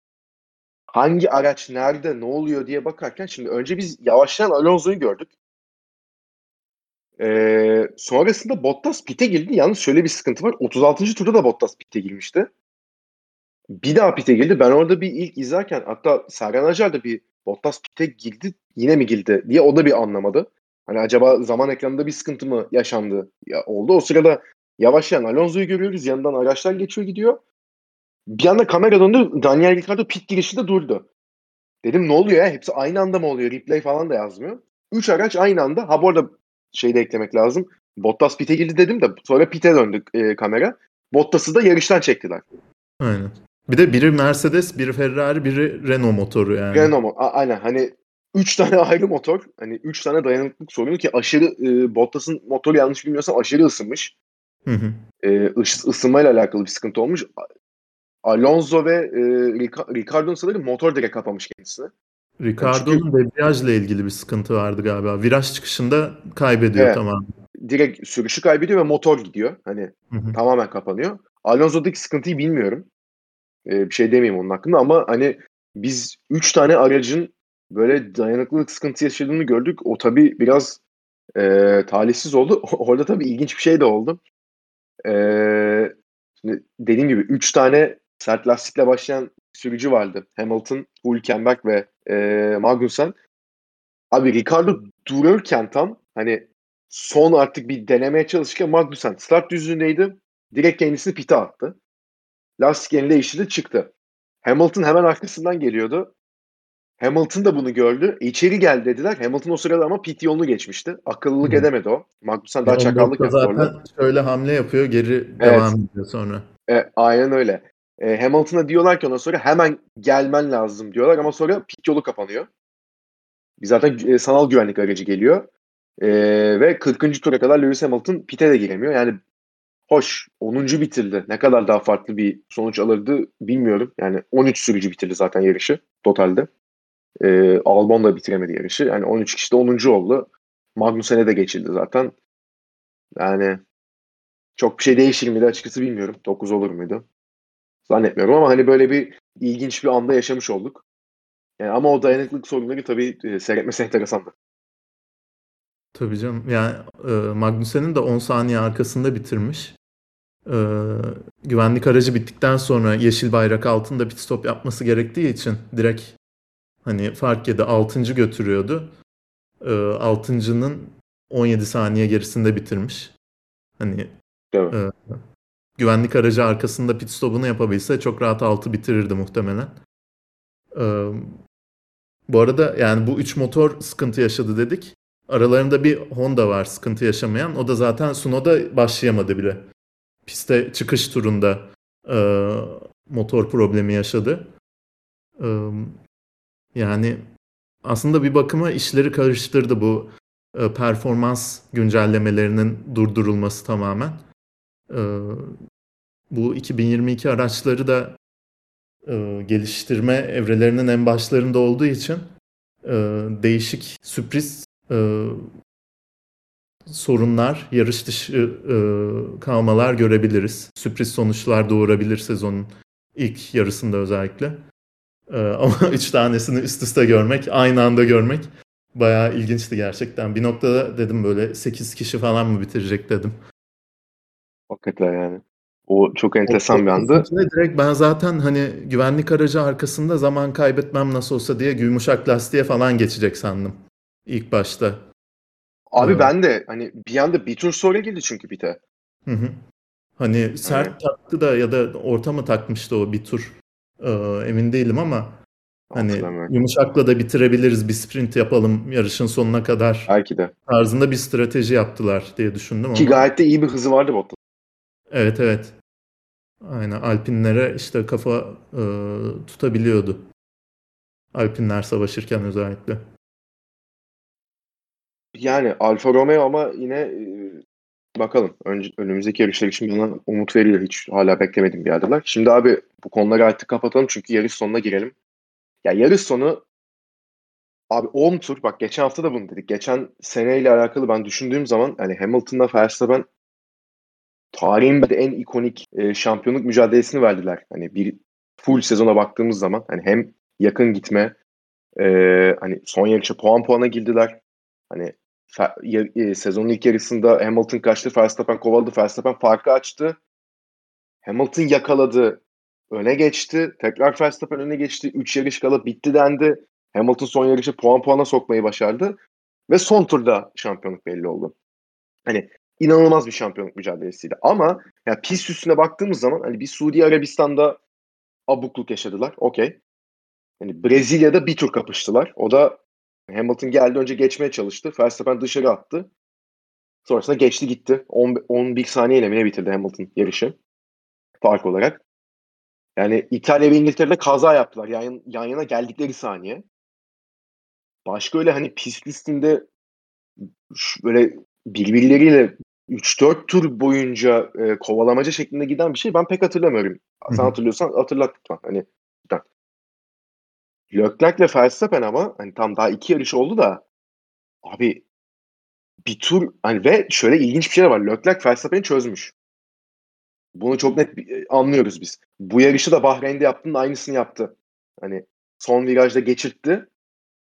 hangi araç nerede ne oluyor diye bakarken şimdi önce biz yavaşlayan Alonso'yu gördük. Ee, sonrasında Bottas pite girdi. Yalnız şöyle bir sıkıntı var. 36. turda da Bottas pite girmişti. Bir daha pite girdi. Ben orada bir ilk izlerken hatta Serhan Acar da bir Bottas pite girdi yine mi girdi diye o da bir anlamadı. Hani acaba zaman ekranında bir sıkıntı mı yaşandı ya oldu. O sırada yavaşlayan Alonso'yu görüyoruz. Yanından araçlar geçiyor gidiyor. Bir anda kamera döndü. Daniel Ricciardo pit girişinde durdu. Dedim ne oluyor ya? Hepsi aynı anda mı oluyor? Replay falan da yazmıyor. Üç araç aynı anda. Ha bu arada şey de eklemek lazım. Bottas pit'e girdi dedim de sonra pit'e döndük e, kamera. Bottas'ı da yarıştan çektiler. Aynen. Bir de biri Mercedes, biri Ferrari, biri Renault motoru yani. Renault a- aynen hani 3 tane [LAUGHS] ayrı motor. Hani 3 tane dayanıklılık sorunu ki aşırı e, Bottas'ın motoru yanlış bilmiyorsam aşırı ısınmış. Hı hı. E, ısınmayla alakalı bir sıkıntı olmuş. Alonso ve e, Ricardo'nun sanırım motor direkt kapamış kendisini. Ricardo'nun yani çünkü... debriyajla ilgili bir sıkıntı vardı galiba. Viraj çıkışında kaybediyor evet, tamam. Direkt sürüşü kaybediyor ve motor gidiyor. Hani hı hı. tamamen kapanıyor. Alonso'daki sıkıntıyı bilmiyorum. Ee, bir şey demeyeyim onun hakkında ama hani biz 3 tane aracın böyle dayanıklılık sıkıntı yaşadığını gördük. O tabii biraz e, talihsiz oldu. [LAUGHS] Orada tabii ilginç bir şey de oldu. E, şimdi dediğim gibi 3 tane sert lastikle başlayan sürücü vardı. Hamilton, Hülkenberg ve e, Magnussen. Abi Ricardo dururken tam hani son artık bir denemeye çalışırken Magnussen start düzlüğündeydi. Direkt kendisini pite attı. Lastik elinde değiştirdi çıktı. Hamilton hemen arkasından geliyordu. Hamilton da bunu gördü. İçeri gel dediler. Hamilton o sırada ama pit yolunu geçmişti. Akıllılık edemedi o. Magnussen daha çakallık yaptı zaten orada. şöyle hamle yapıyor geri evet. devam ediyor sonra. E, aynen öyle. E, Hamilton'a diyorlar ki ondan sonra hemen gelmen lazım diyorlar ama sonra pit yolu kapanıyor. Zaten e, sanal güvenlik aracı geliyor. E, ve 40. tura kadar Lewis Hamilton pite de giremiyor. Yani hoş 10. bitirdi. Ne kadar daha farklı bir sonuç alırdı bilmiyorum. Yani 13 sürücü bitirdi zaten yarışı totalde. E, Albon da bitiremedi yarışı. Yani 13 kişi de 10. oldu. Magnussen'e de geçildi zaten. Yani çok bir şey değişir miydi açıkçası bilmiyorum. 9 olur muydu? Zannetmiyorum ama hani böyle bir ilginç bir anda yaşamış olduk. Yani ama o dayanıklılık sorunları tabii e, seyretmesi enteresandı. Tabii canım. Yani e, Magnussen'in de 10 saniye arkasında bitirmiş. E, güvenlik aracı bittikten sonra yeşil bayrak altında pit stop yapması gerektiği için direkt hani fark yedi 6. götürüyordu. E, 6.'nın 17 saniye gerisinde bitirmiş. Hani mi? e, güvenlik aracı arkasında pit stop'unu yapabilse çok rahat 6 bitirirdi muhtemelen. E, bu arada yani bu 3 motor sıkıntı yaşadı dedik. Aralarında bir Honda var sıkıntı yaşamayan. O da zaten Sunoda başlayamadı bile. Piste çıkış turunda e, motor problemi yaşadı. Yani aslında bir bakıma işleri karıştırdı bu e, performans güncellemelerinin durdurulması tamamen. E, bu 2022 araçları da e, geliştirme evrelerinin en başlarında olduğu için e, değişik sürpriz e, sorunlar, yarış dışı e, kalmalar görebiliriz. Sürpriz sonuçlar doğurabilir sezonun ilk yarısında özellikle. E, [LAUGHS] ama üç tanesini üst üste görmek, aynı anda görmek bayağı ilginçti gerçekten. Bir noktada dedim böyle 8 kişi falan mı bitirecek dedim. Hakikaten yani. O çok enteresan bir andı. Direkt ben zaten hani güvenlik aracı arkasında zaman kaybetmem nasıl olsa diye yumuşak lastiğe falan geçecek sandım. İlk başta. Abi Evet. ben de hani bir anda bir tur sonra girdi çünkü pite. Hı hı. Hani sert taktı da ya da orta mı takmıştı o bir tur. Ee, emin değilim ama hani yumuşakla da bitirebiliriz bir sprint yapalım yarışın sonuna kadar Belki de. tarzında bir strateji yaptılar diye düşündüm Ki ama gayet de iyi bir hızı vardı Bottas. evet evet. Aynen Alpinlere işte kafa e, tutabiliyordu. Alpinler savaşırken özellikle. Yani Alfa Romeo ama yine e, bakalım. Önce, önümüzdeki yarışlar için bana umut veriyor. Hiç hala beklemediğim bir yerdeler. Şimdi abi bu konuları artık kapatalım çünkü yarış sonuna girelim. Ya yarış sonu abi 10 tur bak geçen hafta da bunu dedik. Geçen seneyle alakalı ben düşündüğüm zaman hani Hamilton'la Verstappen tarihin de en ikonik e, şampiyonluk mücadelesini verdiler. Hani bir full sezona baktığımız zaman hani hem yakın gitme e, hani son yarışa puan puana girdiler. Hani sezonun ilk yarısında Hamilton kaçtı, Verstappen kovaladı, Verstappen farkı açtı. Hamilton yakaladı, öne geçti. Tekrar Verstappen öne geçti. 3 yarış kala bitti dendi. Hamilton son yarışı puan puana sokmayı başardı. Ve son turda şampiyonluk belli oldu. Hani inanılmaz bir şampiyonluk mücadelesiydi. Ama ya pist üstüne baktığımız zaman hani bir Suudi Arabistan'da abukluk yaşadılar. Okey. Hani Brezilya'da bir tur kapıştılar. O da Hamilton geldi önce geçmeye çalıştı. Verstappen dışarı attı. Sonrasında geçti gitti. 10, 11 saniyeyle mi ne bitirdi Hamilton yarışı? Fark olarak. Yani İtalya ve İngiltere'de kaza yaptılar. Yan, yan yana geldikleri saniye. Başka öyle hani pist üstünde böyle birbirleriyle 3-4 tur boyunca e, kovalamaca şeklinde giden bir şey ben pek hatırlamıyorum. Sen hatırlıyorsan hatırlat lütfen. Hani. Leclerc'le Verstappen ama hani tam daha iki yarış oldu da abi bir tur hani ve şöyle ilginç bir şey var. Leclerc Verstappen'i çözmüş. Bunu çok net bir- anlıyoruz biz. Bu yarışı da Bahreyn'de yaptığının aynısını yaptı. Hani son virajda geçirtti.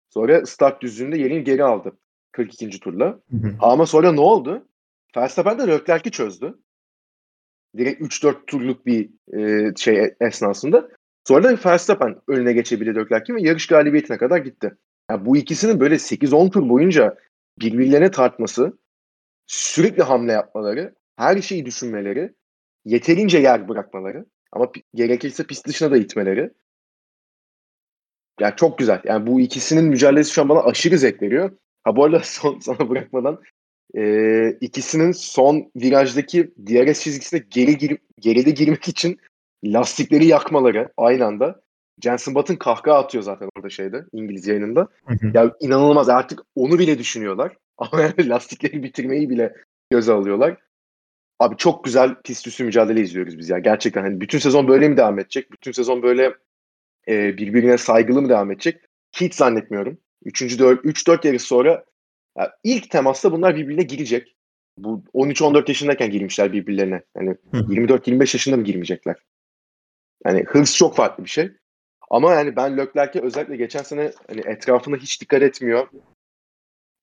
Sonra start düzlüğünde yerini geri aldı. 42. turla. Hı hı. Ama sonra ne oldu? Verstappen de Leclerc'i çözdü. Direkt 3-4 turluk bir e, şey esnasında. Sonra da Verstappen önüne geçebildi Leclerc'in ve yarış galibiyetine kadar gitti. Yani bu ikisinin böyle 8-10 tur boyunca birbirlerine tartması, sürekli hamle yapmaları, her şeyi düşünmeleri, yeterince yer bırakmaları ama gerekirse pist dışına da itmeleri. Yani çok güzel. Yani bu ikisinin mücadelesi şu an bana aşırı zevk veriyor. Ha bu arada [LAUGHS] son sana bırakmadan e, ikisinin son virajdaki DRS çizgisine geri gir, geride girmek için lastikleri yakmaları aynı anda. Jenson Button kahkaha atıyor zaten orada şeyde İngiliz yayınında. Hı hı. Ya inanılmaz artık onu bile düşünüyorlar. [LAUGHS] Ama yani lastikleri bitirmeyi bile göze alıyorlar. Abi çok güzel pist üstü mücadele izliyoruz biz ya. Gerçekten hani bütün sezon böyle mi devam edecek? Bütün sezon böyle e, birbirine saygılı mı devam edecek? Hiç zannetmiyorum. 3. 4 3-4 yarış sonra ya ilk temasta bunlar birbirine girecek. bu 13-14 yaşındayken girmişler birbirlerine. Yani Hı. 24-25 yaşında mı girmeyecekler? Yani hırs çok farklı bir şey. Ama yani ben Leclerc'e özellikle geçen sene hani etrafına hiç dikkat etmiyor.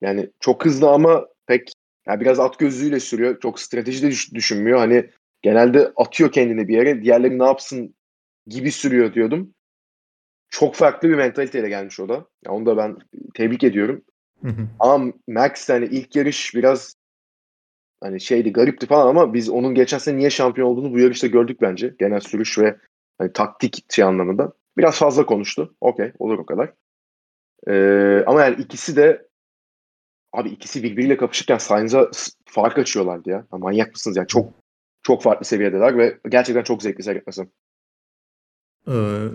Yani çok hızlı ama pek yani biraz at gözlüğüyle sürüyor. Çok strateji de düş- düşünmüyor. Hani genelde atıyor kendini bir yere. Diğerleri ne yapsın gibi sürüyor diyordum. Çok farklı bir mentaliteyle gelmiş o da. Yani onu da ben tebrik ediyorum. Hı hı. Ama Max hani ilk yarış biraz hani şeydi garipti falan ama biz onun geçen sene niye şampiyon olduğunu bu yarışta gördük bence. Genel sürüş ve hani taktik şey anlamında. Biraz fazla konuştu. Okey olur o kadar. Ee, ama yani ikisi de abi ikisi birbiriyle kapışırken Sainz'a fark açıyorlardı ya. ya. Manyak mısınız yani çok çok farklı seviyedeler ve gerçekten çok zevkli seyretmesi. Ee,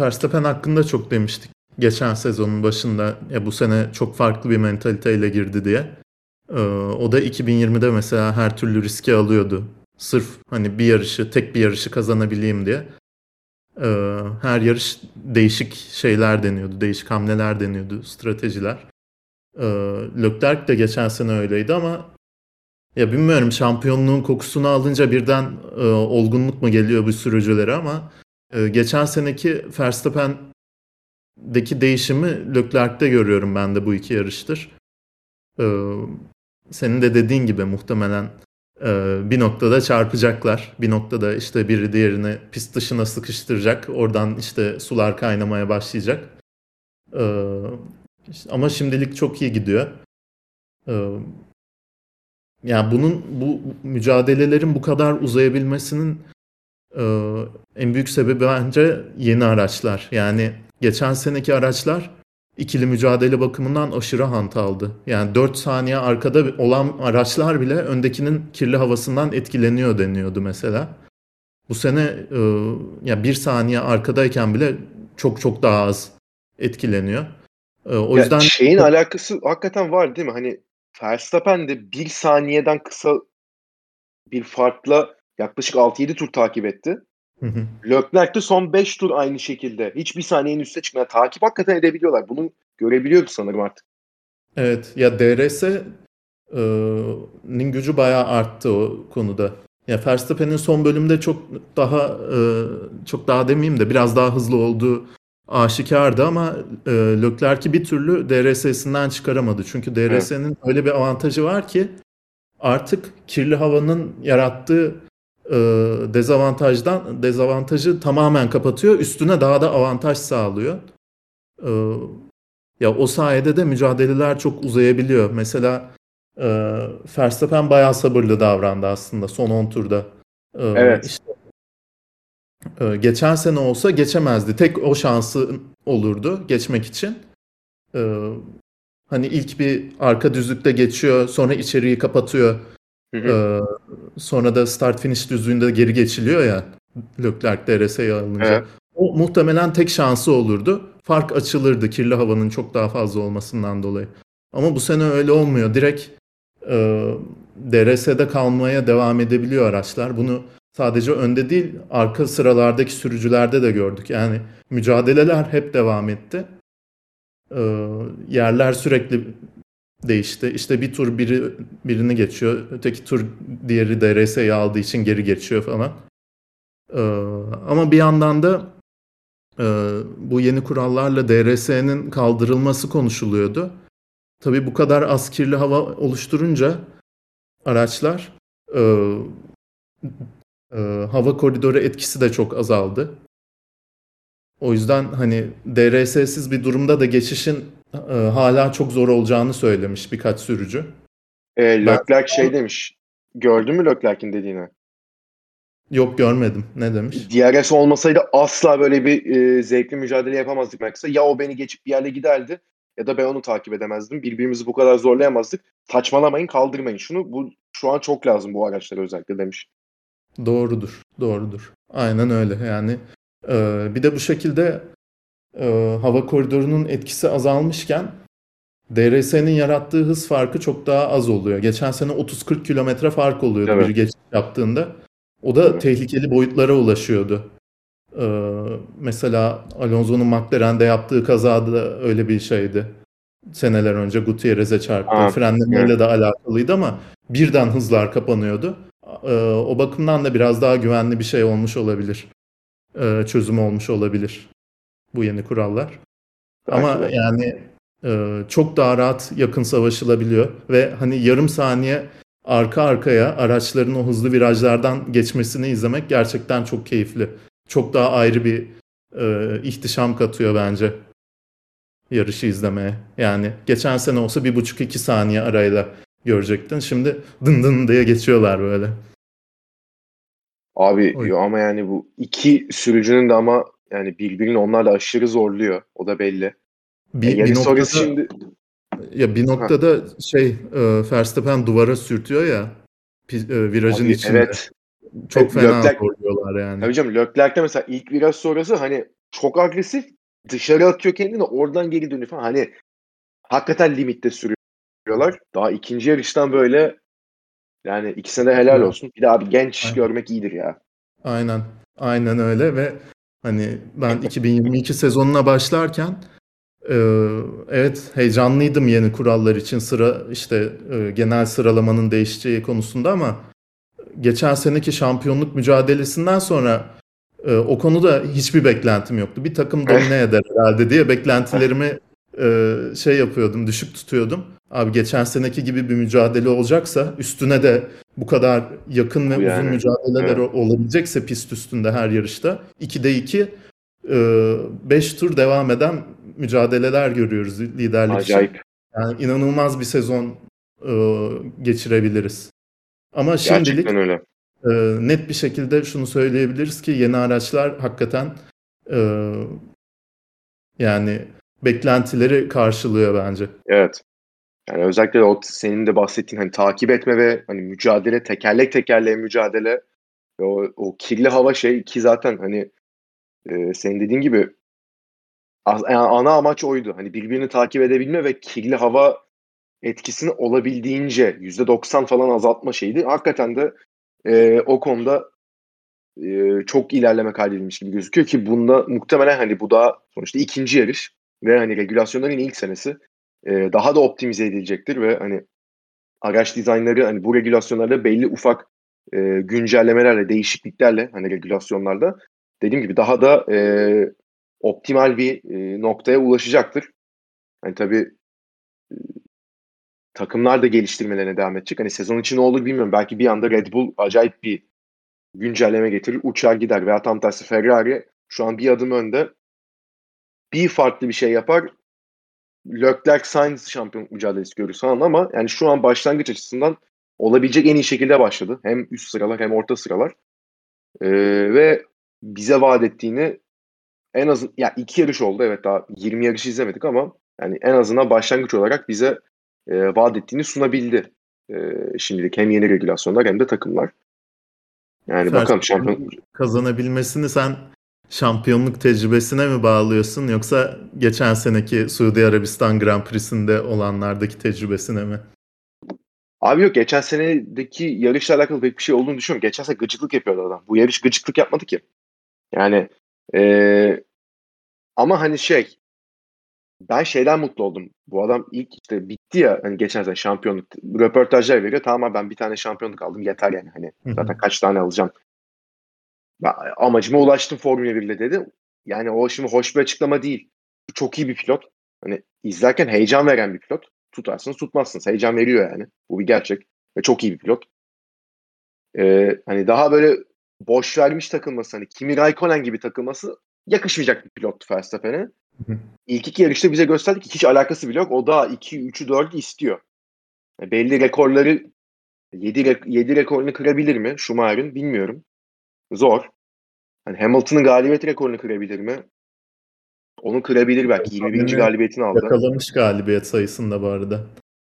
Verstappen hakkında çok demiştik geçen sezonun başında ya bu sene çok farklı bir mentaliteyle girdi diye. Ee, o da 2020'de mesela her türlü riski alıyordu. Sırf hani bir yarışı, tek bir yarışı kazanabileyim diye. Ee, her yarış değişik şeyler deniyordu, değişik hamleler deniyordu, stratejiler. Ee, Leclerc de geçen sene öyleydi ama ya bilmiyorum şampiyonluğun kokusunu alınca birden e, olgunluk mu geliyor bu sürücülere ama ee, geçen seneki Verstappen'deki değişimi Leclerc'te görüyorum ben de bu iki yarıştır. Ee, senin de dediğin gibi muhtemelen e, bir noktada çarpacaklar. Bir noktada işte biri diğerini pist dışına sıkıştıracak. Oradan işte sular kaynamaya başlayacak. İşte- ama şimdilik çok iyi gidiyor. Ee, yani bunun bu mücadelelerin bu kadar uzayabilmesinin en büyük sebebi bence yeni araçlar. Yani geçen seneki araçlar ikili mücadele bakımından aşırı hantaldı. Yani 4 saniye arkada olan araçlar bile öndekinin kirli havasından etkileniyor deniyordu mesela. Bu sene e, ya bir saniye arkadayken bile çok çok daha az etkileniyor. E, o Ya yüzden şeyin alakası hakikaten var değil mi? Hani Verstappen de bir saniyeden kısa bir farkla yaklaşık 6-7 tur takip etti. Leclerc de son 5 tur aynı şekilde. Hiçbir saniyenin üstüne çıkmıyor. Takip hakikaten edebiliyorlar. Bunu görebiliyoruz sanırım artık. Evet ya DRS e, gücü bayağı arttı o konuda. Ya Verstappen'in son bölümde çok daha e, çok daha demeyeyim de biraz daha hızlı olduğu aşikardı ama e, Leclerc'i bir türlü DRS'sinden çıkaramadı. Çünkü DRS'nin öyle bir avantajı var ki artık kirli havanın yarattığı e, dezavantajdan dezavantajı tamamen kapatıyor. Üstüne daha da avantaj sağlıyor. E, ya o sayede de mücadeleler çok uzayabiliyor. Mesela e, Verstappen bayağı sabırlı davrandı aslında son 10 turda. E, Evet. işte, e, geçen sene olsa geçemezdi. Tek o şansı olurdu geçmek için. E, hani ilk bir arka düzlükte geçiyor, sonra içeriği kapatıyor. Hı hı. E, sonra da start finish düzlüğünde geri geçiliyor ya Leclerc DRS'ye alınca. Evet. O muhtemelen tek şansı olurdu. Fark açılırdı kirli havanın çok daha fazla olmasından dolayı. Ama bu sene öyle olmuyor. Direkt e, DRS'de kalmaya devam edebiliyor araçlar. Bunu sadece önde değil arka sıralardaki sürücülerde de gördük. Yani mücadeleler hep devam etti. E, yerler sürekli değişti. İşte bir tur biri birini geçiyor. Öteki tur diğeri DRS'yi aldığı için geri geçiyor falan. E, ama bir yandan da e, bu yeni kurallarla DRS'nin kaldırılması konuşuluyordu. Tabii bu kadar az kirli hava oluşturunca araçlar e, e, hava koridoru etkisi de çok azaldı. O yüzden hani DRS'siz bir durumda da geçişin e, hala çok zor olacağını söylemiş birkaç sürücü. E, Ben- Leclerc şey demiş. Gördün mü Leclerc'in dediğini? Yok görmedim. Ne demiş? DRS olmasaydı asla böyle bir e, zevkli mücadele yapamazdık Max'e. Ya o beni geçip bir yerle giderdi ya da ben onu takip edemezdim. Birbirimizi bu kadar zorlayamazdık. Saçmalamayın, kaldırmayın şunu. Bu şu an çok lazım bu araçlara özellikle demiş. Doğrudur, doğrudur. Aynen öyle. Yani e, bir de bu şekilde e, hava koridorunun etkisi azalmışken DRS'nin yarattığı hız farkı çok daha az oluyor. Geçen sene 30-40 kilometre fark oluyordu Evet. bir geçiş yaptığında. O da Evet. tehlikeli boyutlara ulaşıyordu. E, mesela Alonso'nun McLaren'de yaptığı kazada da öyle bir şeydi. Seneler önce Gutierrez'e çarptı. Ha, Frenlemeyle evet. de alakalıydı ama birden hızlar kapanıyordu. E, o bakımdan da biraz daha güvenli bir şey olmuş olabilir. E, çözüm olmuş olabilir bu yeni kurallar. Belki Ama de. yani e, çok daha rahat yakın savaşılabiliyor ve hani yarım saniye arka arkaya araçların o hızlı virajlardan geçmesini izlemek gerçekten çok keyifli. Çok daha ayrı bir e, ihtişam katıyor bence yarışı izlemeye. Yani geçen sene olsa bir buçuk iki saniye arayla görecektin. Şimdi dın dın diye geçiyorlar böyle. Abi Oy. ama yani bu iki sürücünün de ama yani birbirini onlar da aşırı zorluyor. O da belli. Bir, E, bir yarış noktada şimdi ya bir noktada şey e, Verstappen duvara sürtüyor ya e, virajın abi içinde. evet. Çok Evet, fena Leclerc- zorluyorlar yani. Tabii canım Leclerc'te mesela ilk viraj sonrası hani çok agresif dışarı atıyor kendini oradan geri dönüyor falan. Hani hakikaten limitte sürüyorlar. Daha ikinci yarıştan böyle yani ikisine de helal olsun. Bir de abi genç Aynen. görmek iyidir ya. Aynen. Aynen öyle ve hani ben 2022 sezonuna başlarken e, evet heyecanlıydım yeni kurallar için sıra işte e, genel sıralamanın değişeceği konusunda ama geçen seneki şampiyonluk mücadelesinden sonra e, o konuda hiçbir beklentim yoktu. Bir takım domine eder herhalde diye beklentilerimi şey yapıyordum, düşük tutuyordum. Abi geçen seneki gibi bir mücadele olacaksa üstüne de bu kadar yakın ve Bu uzun yani, mücadeleler evet. olabilecekse pist üstünde her yarışta 2'de 2 5 tur devam eden mücadeleler görüyoruz liderlik için. Acayip. Yani inanılmaz bir sezon e, geçirebiliriz. Ama şimdilik Gerçekten öyle. e, net bir şekilde şunu söyleyebiliriz ki yeni araçlar hakikaten e, yani beklentileri karşılıyor bence. Evet. Yani özellikle o senin de bahsettiğin hani takip etme ve hani mücadele tekerlek tekerleğe mücadele ve o, o kirli hava şey ki zaten hani e, senin dediğin gibi yani ana amaç oydu. Hani birbirini takip edebilme ve kirli hava etkisini olabildiğince %90 falan azaltma şeydi. Hakikaten de e, o konuda e, çok ilerleme kaydedilmiş gibi gözüküyor ki bunda muhtemelen hani bu da sonuçta ikinci yarış ve hani regülasyonların ilk senesi e, daha da optimize edilecektir ve hani araç dizaynları hani bu regülasyonlarda belli ufak e, güncellemelerle, değişikliklerle hani regülasyonlarda dediğim gibi daha da e, optimal bir e, noktaya ulaşacaktır. Hani tabii e, takımlar da geliştirmelerine devam edecek. Hani sezon için ne olur bilmiyorum. Belki bir anda Red Bull acayip bir güncelleme getirir, uçar gider veya tam tersi Ferrari şu an bir adım önde bir farklı bir şey yapar. Leclerc Sainz şampiyonluk mücadelesi görür falan ama yani şu an başlangıç açısından olabilecek en iyi şekilde başladı. Hem üst sıralar hem orta sıralar. Ee, ve bize vaat ettiğini en az ya iki yarış oldu evet daha 20 yarış izlemedik ama yani en azından başlangıç olarak bize e, vaat ettiğini sunabildi. E, şimdilik hem yeni regülasyonlar hem de takımlar. Yani bakalım şampiyon Kazanabilmesini sen şampiyonluk tecrübesine mi bağlıyorsun yoksa geçen seneki Suudi Arabistan Grand Prix'sinde olanlardaki tecrübesine mi? Abi yok geçen senedeki yarışla alakalı pek bir şey olduğunu düşünmüyorum. Geçen sene gıcıklık yapıyordu adam. Bu yarış gıcıklık yapmadı ki. Yani eee, ama hani şey ben şeyden mutlu oldum. Bu adam ilk işte bitti ya hani geçen sene şampiyonluk röportajlar veriyor. Tamam abi ben bir tane şampiyonluk aldım yeter yani. Hani zaten kaç tane alacağım. Amacıma ulaştım Formula 1'le dedi. Yani o şimdi hoş bir açıklama değil. Çok iyi bir pilot. Hani izlerken heyecan veren bir pilot. Tutarsınız tutmazsınız. Heyecan veriyor yani. Bu bir gerçek. Ve çok iyi bir pilot. Ee, hani daha böyle boş vermiş takılması hani Kimi Raikkonen gibi takılması yakışmayacak bir pilottu Verstappen'e. İlk iki yarışta bize gösterdi ki hiç alakası bile yok. O daha 2, 3'ü 4'ü istiyor. Yani belli rekorları 7, re 7 rekorunu kırabilir mi Schumacher'in bilmiyorum. Zor. Hani Hamilton'ın galibiyet rekorunu kırabilir mi? Onu kırabilir belki. 21. Verstappen'i galibiyetini aldı. Yakalamış galibiyet sayısında bu arada.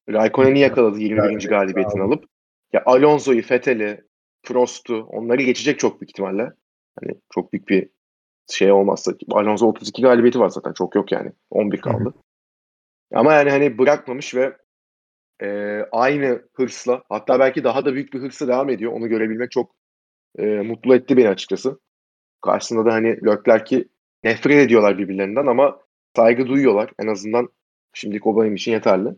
Raikkonen'i yakaladı 21. Galibiyetini galibiyetini aldı. alıp. Ya Alonso'yu, Vettel'i, Prost'u onları geçecek çok büyük ihtimalle. Hani çok büyük bir şey olmazsa. Alonso 32 galibiyeti var zaten. Çok yok yani. 11 kaldı. Ama yani hani bırakmamış ve e, aynı hırsla hatta belki daha da büyük bir hırsla devam ediyor. Onu görebilmek çok e, mutlu etti beni açıkçası. Karşısında da hani Leclerc'i nefret ediyorlar birbirlerinden ama saygı duyuyorlar. En azından şimdilik o benim için yeterli.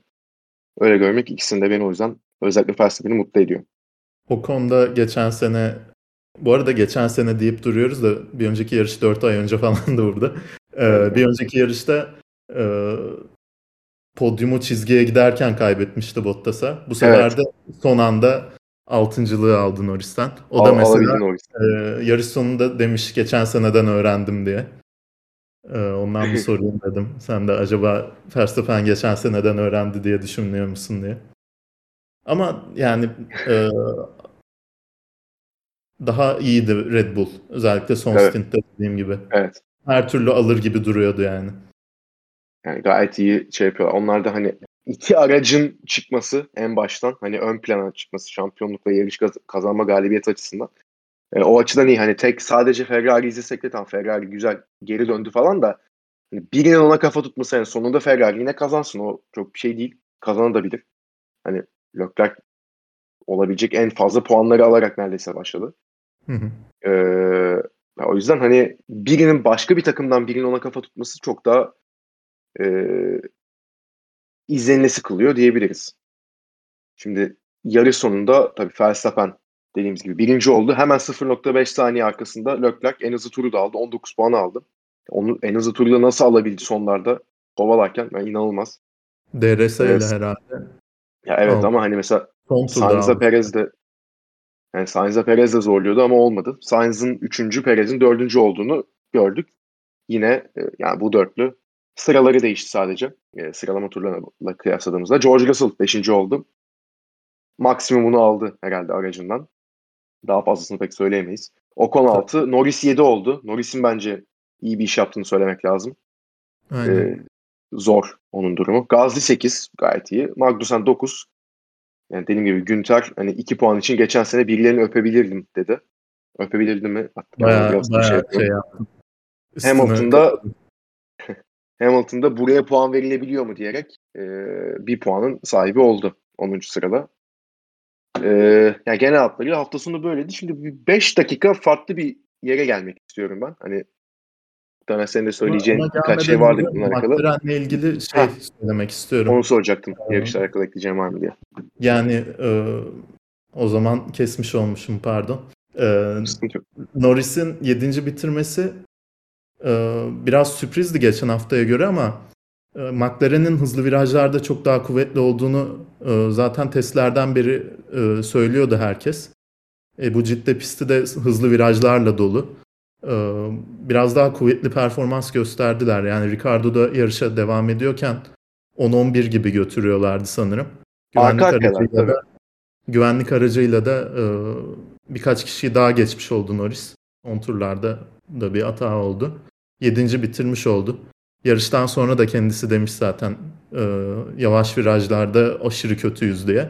Öyle görmek ikisini de beni o yüzden özellikle Verstappen'i mutlu ediyor. O konuda geçen sene bu arada geçen sene deyip duruyoruz da bir önceki yarış 4 ay önce [LAUGHS] falan da burada. Ee, bir önceki yarışta e, podyumu çizgiye giderken kaybetmişti Bottas'a. Bu sefer Evet. de son anda altıncılığı aldı Norris'ten. O Al- da mesela e, yarış sonunda demiş geçen seneden öğrendim diye. E, ondan bir [LAUGHS] sorayım dedim. Sen de acaba Verstappen geçen seneden öğrendi diye düşünüyor musun diye. Ama yani e, daha iyiydi Red Bull. Özellikle son Evet. stintte dediğim gibi. Evet. Her türlü alır gibi duruyordu yani. Yani gayet iyi şey yapıyorlar. Onlar da hani iki aracın çıkması en baştan hani ön plana çıkması şampiyonluk ve yarış kaz- kazanma galibiyet açısından. E, o açıdan iyi. Hani tek sadece Ferrari izlesek de tam Ferrari güzel geri döndü falan da hani birinin ona kafa tutması yani sonunda Ferrari yine kazansın. O çok bir şey değil. Kazanabilir. Hani Leclerc olabilecek en fazla puanları alarak neredeyse başladı. Hı hı. Ee, o yüzden hani birinin başka bir takımdan birinin ona kafa tutması çok daha e, izlenilesi kılıyor diyebiliriz. Şimdi yarış sonunda tabii Verstappen dediğimiz gibi birinci oldu. Hemen 0.5 saniye arkasında Leclerc en hızlı turu da aldı. 19 puan aldı. Onu en hızlı turu da nasıl alabildi sonlarda kovalarken yani inanılmaz. DRS ile Evet. herhalde. Ya evet Aldı. ama hani mesela Sainz'a. Perez de yani Sainz'a Perez de zorluyordu ama olmadı. Sainz'ın 3. Perez'in 4. olduğunu gördük. Yine e, yani bu dörtlü sıraları değişti sadece. E, sıralama turlarıyla kıyasladığımızda. George Russell 5. oldu. Maksimumunu aldı herhalde aracından. Daha fazlasını pek söyleyemeyiz. Ocon 6, Norris 7 oldu. Norris'in bence iyi bir iş yaptığını söylemek lazım. Aynen. E, zor onun durumu. Gazli 8 gayet iyi. Magnussen 9. Yani dediğim gibi Günter hani 2 puan için geçen sene birilerini öpebilirdim dedi. Öpebilirdim mi? Hatta Bayağı, biraz da bayağı şey, yapıyorum. yaptım. Hamilton'da. Hamilton'da buraya puan verilebiliyor mu diyerek e, bir puanın sahibi oldu 10. sırada. E, yani genel hatlarıyla hafta sonu böyleydi. Şimdi 5 dakika farklı bir yere gelmek istiyorum ben. Hani Dana senin de söyleyeceğin Ama birkaç şey vardı bununla alakalı. McLaren'le ilgili şey Ha. söylemek istiyorum. Onu soracaktım. Tamam. Yarışla alakalı ekleyeceğim var mı diye. Yani e, o zaman kesmiş olmuşum pardon. E. Norris'in 7. bitirmesi biraz sürprizdi geçen haftaya göre ama e, McLaren'in hızlı virajlarda çok daha kuvvetli olduğunu e, zaten testlerden beri e, söylüyordu herkes. E, bu ciddi pisti de hızlı virajlarla dolu. Biraz daha kuvvetli performans gösterdiler. Yani Ricardo da yarışa devam ediyorken 10-11 gibi götürüyorlardı sanırım. Güvenlik Arka aracıyla da, güvenlik aracıyla da birkaç kişiyi daha geçmiş oldu Norris. 10 turlarda da bir hata oldu. 7. bitirmiş oldu. Yarıştan sonra da kendisi demiş zaten e, yavaş virajlarda aşırı kötüyüz diye.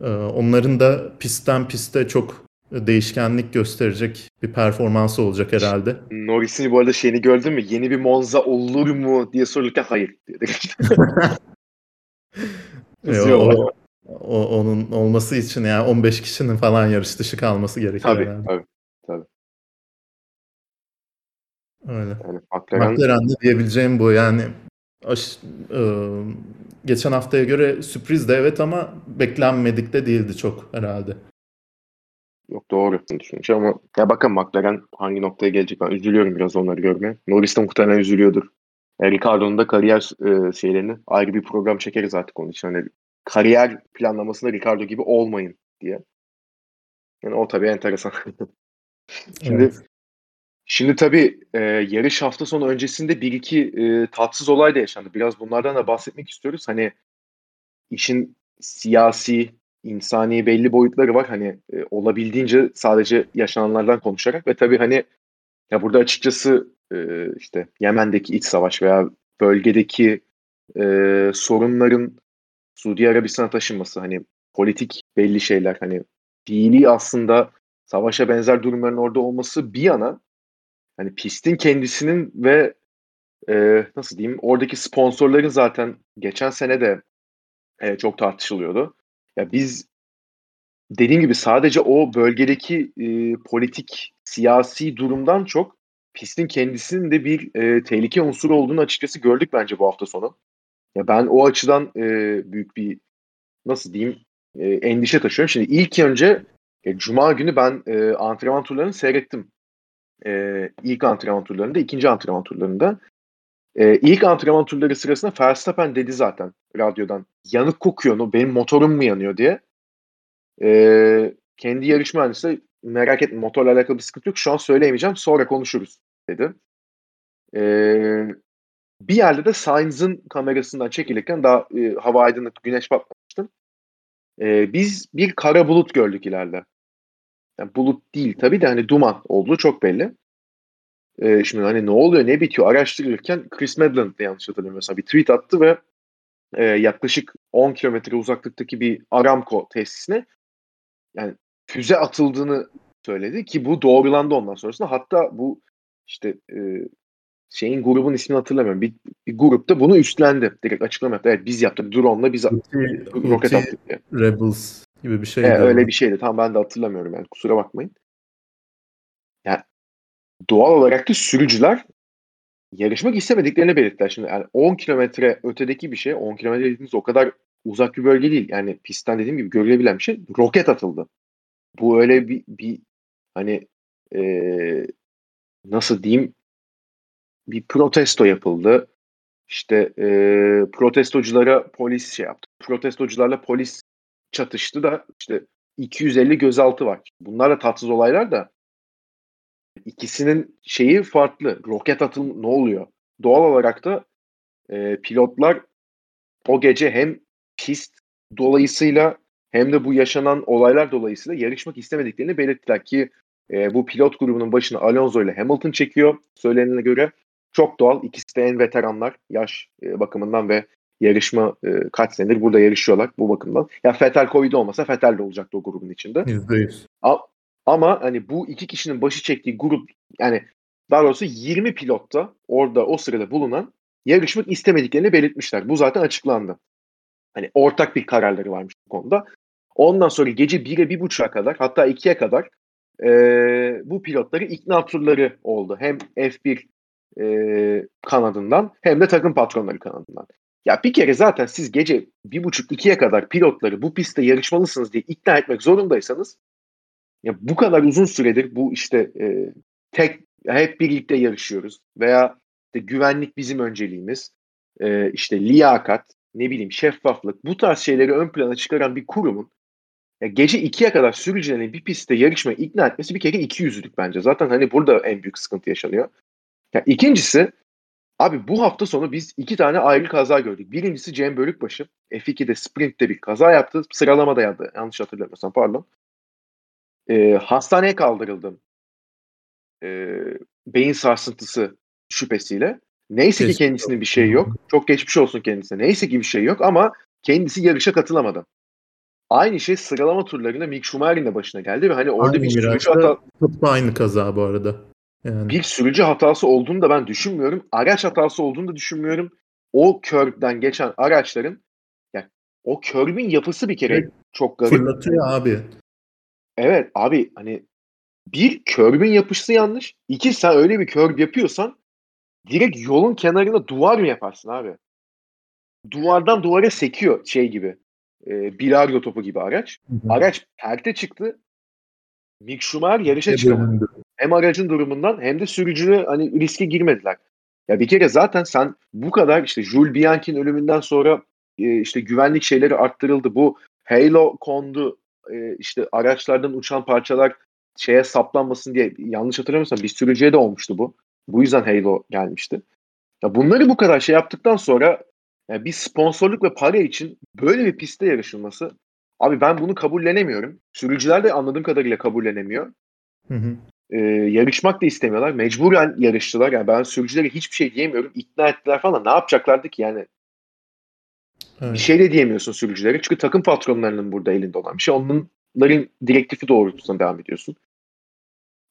E, onların da pistten piste çok değişkenlik gösterecek bir performansı olacak herhalde. Norris'in bu arada şeyini gördün mü? Yeni bir Monza olur mu diye sorulurken hayır dedi. [LAUGHS] E, o, o- onun olması için yani 15 kişinin falan yarış dışı kalması gerekiyor Tabii, herhalde. tabii. Öyle. Yani McLaren McLaren'de diyebileceğim bu yani aş- e, geçen haftaya göre sürpriz de evet ama beklenmedik de değildi çok herhalde. Yok doğru düşününce ama ya bakın McLaren hangi noktaya gelecek ben üzülüyorum biraz onları görmeye. Norris de muhtemelen üzülüyordur. E, Ricardo'nun da kariyer e, şeylerini ayrı bir program çekeriz artık onun için. Hani kariyer planlamasında Ricardo gibi olmayın diye. Yani o tabii enteresan. [LAUGHS] Şimdi Evet. Şimdi tabii e, yarış hafta sonu öncesinde bir iki e, tatsız olay da yaşandı. Biraz bunlardan da bahsetmek istiyoruz. Hani işin siyasi, insani belli boyutları var. Hani e, olabildiğince sadece yaşananlardan konuşarak ve tabii hani ya burada açıkçası e, işte Yemen'deki iç savaş veya bölgedeki e, sorunların Suudi Arabistan'a taşınması hani politik belli şeyler hani fiili aslında savaşa benzer durumların orada olması bir yana hani pistin kendisinin ve e, nasıl diyeyim oradaki sponsorların zaten geçen sene de e, çok tartışılıyordu. Ya biz dediğim gibi sadece o bölgedeki e, politik siyasi durumdan çok pistin kendisinin de bir e, tehlike unsuru olduğunu açıkçası gördük bence bu hafta sonu. Ya ben o açıdan e, büyük bir nasıl diyeyim e, endişe taşıyorum. Şimdi ilk önce e, Cuma günü ben e, antrenman turlarını seyrettim. E, ilk antrenman turlarında, ikinci antrenman turlarında. E, ilk antrenman turları sırasında Verstappen dedi zaten radyodan. Yanık kokuyor, benim motorum mu yanıyor diye. E, kendi yarış mühendisi merak etme motorla alakalı bir sıkıntı yok. Şu an söyleyemeyeceğim. Sonra konuşuruz dedi. E, bir yerde de Sainz'ın kamerasından çekilirken daha e, hava aydınlık, güneş batmamıştı. E, biz bir kara bulut gördük ileride. Yani bulut değil tabii de hani duman olduğu çok belli. E, şimdi hani ne oluyor ne bitiyor araştırırken Chris Medland yanlış hatırlamıyorsam bir tweet attı ve e, yaklaşık 10 kilometre uzaklıktaki bir Aramco tesisine yani füze atıldığını söyledi ki bu doğrulandı ondan sonrasında. Hatta bu işte e, şeyin grubun ismini hatırlamıyorum. Bir, bir grupta bunu üstlendi. Direkt açıklama yaptı. Evet biz yaptık. Drone'la biz roket attık diye. Rebels gibi bir şey. Evet, öyle bir şeydi. Tam ben de hatırlamıyorum yani. Kusura bakmayın. Yani doğal olarak da sürücüler yarışmak istemediklerini belirttiler. Şimdi yani 10 kilometre ötedeki bir şey, 10 kilometre dediğiniz o kadar uzak bir bölge değil. Yani pistten dediğim gibi görülebilen bir şey. Roket atıldı. Bu öyle bir, bir hani eee, nasıl diyeyim bir protesto yapıldı. İşte eee, protestoculara polis şey yaptı. Protestocularla polis çatıştı da işte 250 gözaltı var. Bunlar da tatsız olaylar da ikisinin şeyi farklı. Roket atıl ne oluyor? Doğal olarak da e, pilotlar o gece hem pist dolayısıyla hem de bu yaşanan olaylar dolayısıyla yarışmak istemediklerini belirttiler ki e, bu pilot grubunun başına Alonso ile Hamilton çekiyor söylenene göre. Çok doğal. İkisi de en veteranlar yaş e, bakımından ve yarışma e, kaç senedir burada yarışıyorlar bu bakımdan. Ya Vettel Covid olmasa Vettel de olacaktı o grubun içinde. %100. A- Ama hani bu iki kişinin başı çektiği grup yani daha doğrusu 20 pilotta orada o sırada bulunan yarışmak istemediklerini belirtmişler. Bu zaten açıklandı. Hani ortak bir kararları varmış bu konuda. Ondan sonra gece 1'e 1.30'a kadar hatta 2'ye kadar eee, bu pilotları ikna turları oldu. Hem F1 eee, kanadından hem de takım patronları kanadından. Ya bir kere zaten siz gece 1.30-2'ye kadar pilotları bu pistte yarışmalısınız diye ikna etmek zorundaysanız ya bu kadar uzun süredir bu işte e, tek hep birlikte yarışıyoruz veya işte güvenlik bizim önceliğimiz, e, işte liyakat, ne bileyim şeffaflık bu tarz şeyleri ön plana çıkaran bir kurumun ya gece 2'ye kadar sürücülerin bir pistte yarışmaya ikna etmesi bir kere iki yüzlülük bence. Zaten hani burada en büyük sıkıntı yaşanıyor. Ya ikincisi abi bu hafta sonu biz iki tane ayrı kaza gördük. Birincisi Cem Bölükbaşı F2'de sprintte bir kaza yaptı. Sıralamada yaptı. Yanlış hatırlamıyorsam pardon. E, hastaneye kaldırıldı. E, beyin sarsıntısı şüphesiyle. Neyse ki kendisinin bir şeyi yok. Çok geçmiş olsun kendisine. Neyse ki bir şey yok ama kendisi yarışa katılamadı. Aynı şey sıralama turlarında Mick Schumacher'in de başına geldi ve hani orada Aynı bir sürücü, hata, tıpkı aynı kaza bu arada. Yani bir sürücü hatası olduğunu da ben düşünmüyorum. Araç hatası olduğunu da düşünmüyorum. O körbden geçen araçların yani o körbün yapısı bir kere Evet. çok garip. fırlatıyor abi. Evet abi hani bir körbün yapısı yanlış. İki sen öyle bir körb yapıyorsan direkt yolun kenarına duvar mı yaparsın abi? Duvardan duvara sekiyor şey gibi. E, bilardo topu gibi araç. Araç perte çıktı. Mick Schumacher yarışa Ne çıkamadı. Hem aracın durumundan hem de sürücü hani riske girmediler. Ya bir kere zaten sen bu kadar işte Jules Bianchi'nin ölümünden sonra e, işte güvenlik şeyleri arttırıldı. Bu Halo kondu e, işte araçlardan uçan parçalar şeye saplanmasın diye yanlış hatırlamıyorsam bir sürücüye de olmuştu bu. Bu yüzden Halo gelmişti. Ya bunları bu kadar şey yaptıktan sonra ya bir sponsorluk ve para için böyle bir pistte yarışılması abi ben bunu kabullenemiyorum. Sürücüler de anladığım kadarıyla kabullenemiyor. Hı hı. Ee, yarışmak da istemiyorlar. Mecburen yarıştılar. Yani ben sürücülere hiçbir şey diyemiyorum. İkna ettiler falan. Ne yapacaklardı ki yani? Bir Evet. şey de diyemiyorsun sürücülere. Çünkü takım patronlarının burada elinde olan bir şey. Onların direktifi doğrultusunda devam ediyorsun.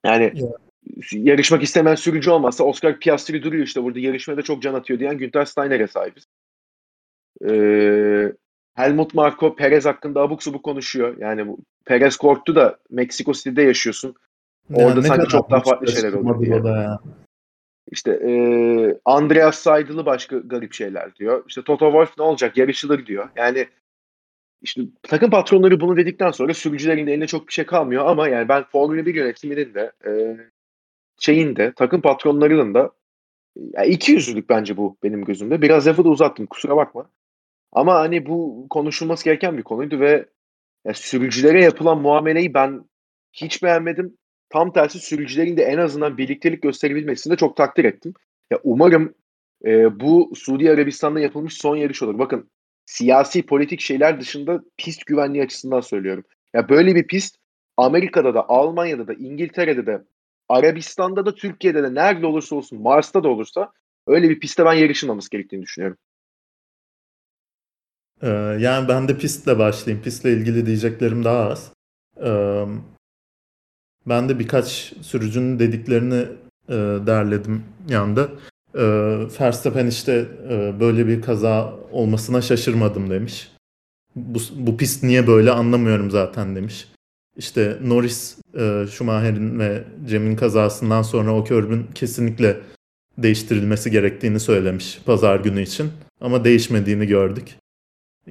Yani Ya. yarışmak istemeyen sürücü olmazsa Oscar Piastri duruyor işte burada yarışmada çok can atıyor diyen Günther Steiner'e sahibiz. Ee, Helmut Marko Perez hakkında abuk subuk konuşuyor. Yani bu Perez korktu da Meksiko City'de yaşıyorsun. Orada ne sanki çok daha farklı şeyler olur diye. ya. İşte e, Andreas Seidl'ı başka garip şeyler diyor. İşte Toto Wolff ne olacak yarışılır diyor. Yani işte takım patronları bunu dedikten sonra sürücülerin de eline çok bir şey kalmıyor ama yani ben Formula 1 yönetiminin de e, şeyin de takım patronlarının da ya iki yüzlülük bence bu benim gözümde. Biraz lafı da uzattım kusura bakma. Ama hani bu konuşulması gereken bir konuydu ve ya sürücülere yapılan muameleyi ben hiç beğenmedim. Tam tersi sürücülerin de en azından birliktelik gösterebilmesini de çok takdir ettim. Ya umarım e, bu Suudi Arabistan'da yapılmış son yarış olur. Bakın siyasi politik şeyler dışında pist güvenliği açısından söylüyorum. Ya böyle bir pist Amerika'da da, Almanya'da da, İngiltere'de de, Arabistan'da da, Türkiye'de de nerede olursa olsun, Mars'ta da olursa öyle bir pistte ben yarışılmaması gerektiğini düşünüyorum. Ee, yani ben de pistle başlayayım. Pistle ilgili diyeceklerim daha az. Ee, ben de birkaç sürücünün dediklerini e, derledim yanda. E, Verstappen işte e, böyle bir kaza olmasına şaşırmadım demiş. Bu, bu pist niye böyle anlamıyorum zaten demiş. İşte Norris, e, Schumacher'in ve Cem'in kazasından sonra o körbün kesinlikle değiştirilmesi gerektiğini söylemiş pazar günü için. Ama değişmediğini gördük.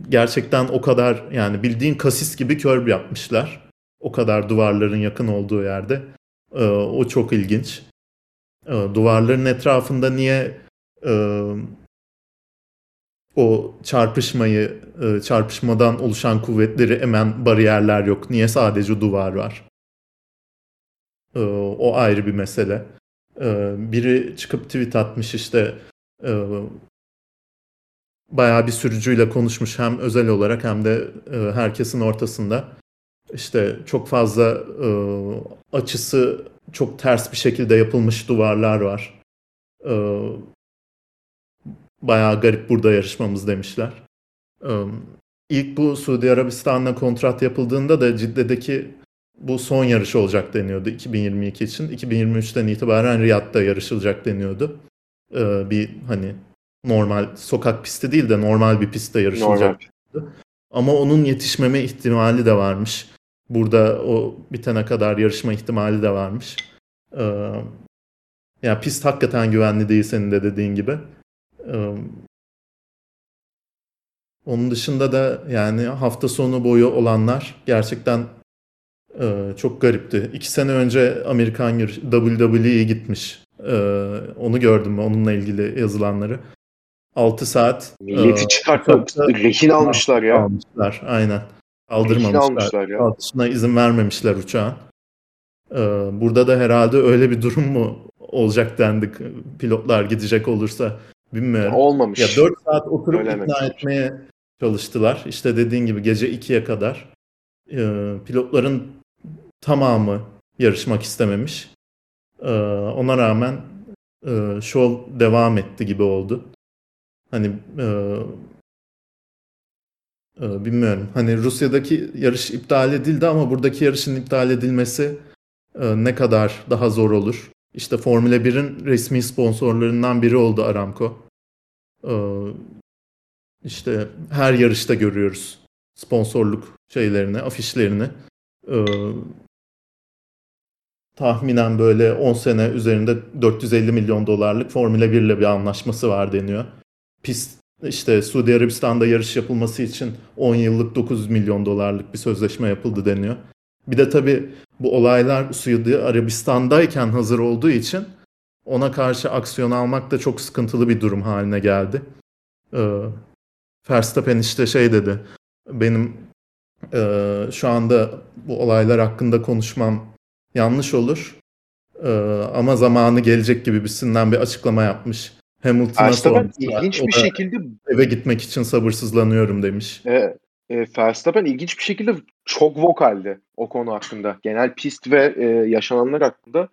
Gerçekten o kadar yani bildiğin kasis gibi körb yapmışlar. O kadar duvarların yakın olduğu yerde. E, o çok ilginç. E, duvarların etrafında niye e, o çarpışmayı, e, çarpışmadan oluşan kuvvetleri emen bariyerler yok? Niye sadece duvar var? E, o ayrı bir mesele. E, biri çıkıp tweet atmış işte e, bayağı bir sürücüyle konuşmuş hem özel olarak hem de e, herkesin ortasında. İşte çok fazla e, açısı çok ters bir şekilde yapılmış duvarlar var. E, bayağı garip burada yarışmamız demişler. E, ilk bu Suudi Arabistan'la kontrat yapıldığında da Cidde'deki bu son yarış olacak deniyordu 2022 için. 2023'ten itibaren Riyad'da yarışılacak deniyordu. E, bir hani normal sokak pisti değil de normal bir pistte yarışılacak. Ama onun yetişmeme ihtimali de varmış. Burada o bitene kadar yarışma ihtimali de varmış. Ee, yani pist hakikaten güvenli değil senin de dediğin gibi. Ee, onun dışında da yani hafta sonu boyu olanlar gerçekten e, çok garipti. İki sene önce Amerikan WWE'ye gitmiş. Ee, onu gördüm onunla ilgili yazılanları. 6 saat. Milleti e, çıkartmak, rehin almışlar ya. Almışlar, aynen. Aldırmamışlar. almışlar ya. Kalkışına izin vermemişler uçağın. Ee, burada da herhalde öyle bir durum mu olacak dendik. Pilotlar gidecek olursa bilmiyorum. Ya olmamış. Ya 4 saat oturup Öyle ikna etmeye çalıştılar. İşte dediğin gibi gece 2'ye kadar. Ee, pilotların tamamı yarışmak istememiş. Ee, ona rağmen e, şov devam etti gibi oldu. Hani e, e, bilmiyorum. Hani Rusya'daki yarış iptal edildi ama buradaki yarışın iptal edilmesi e, ne kadar daha zor olur. İşte Formula 1'in resmi sponsorlarından biri oldu Aramco. E, işte her yarışta görüyoruz sponsorluk şeylerini, afişlerini. E, tahminen böyle 10 sene üzerinde 450 milyon dolarlık Formula 1 ile bir anlaşması var deniyor pist işte Suudi Arabistan'da yarış yapılması için 10 yıllık 9 milyon dolarlık bir sözleşme yapıldı deniyor. Bir de tabii bu olaylar Suudi Arabistan'dayken hazır olduğu için ona karşı aksiyon almak da çok sıkıntılı bir durum haline geldi. Ee, Verstappen işte şey dedi, benim e, şu anda bu olaylar hakkında konuşmam yanlış olur. E, ama zamanı gelecek gibi bisinden bir açıklama yapmış. Hamilton'a Verstappen ilginç bir şekilde eve gitmek için sabırsızlanıyorum demiş. E, e, Verstappen ilginç bir şekilde çok vokaldi o konu hakkında. Genel pist ve e, yaşananlar hakkında.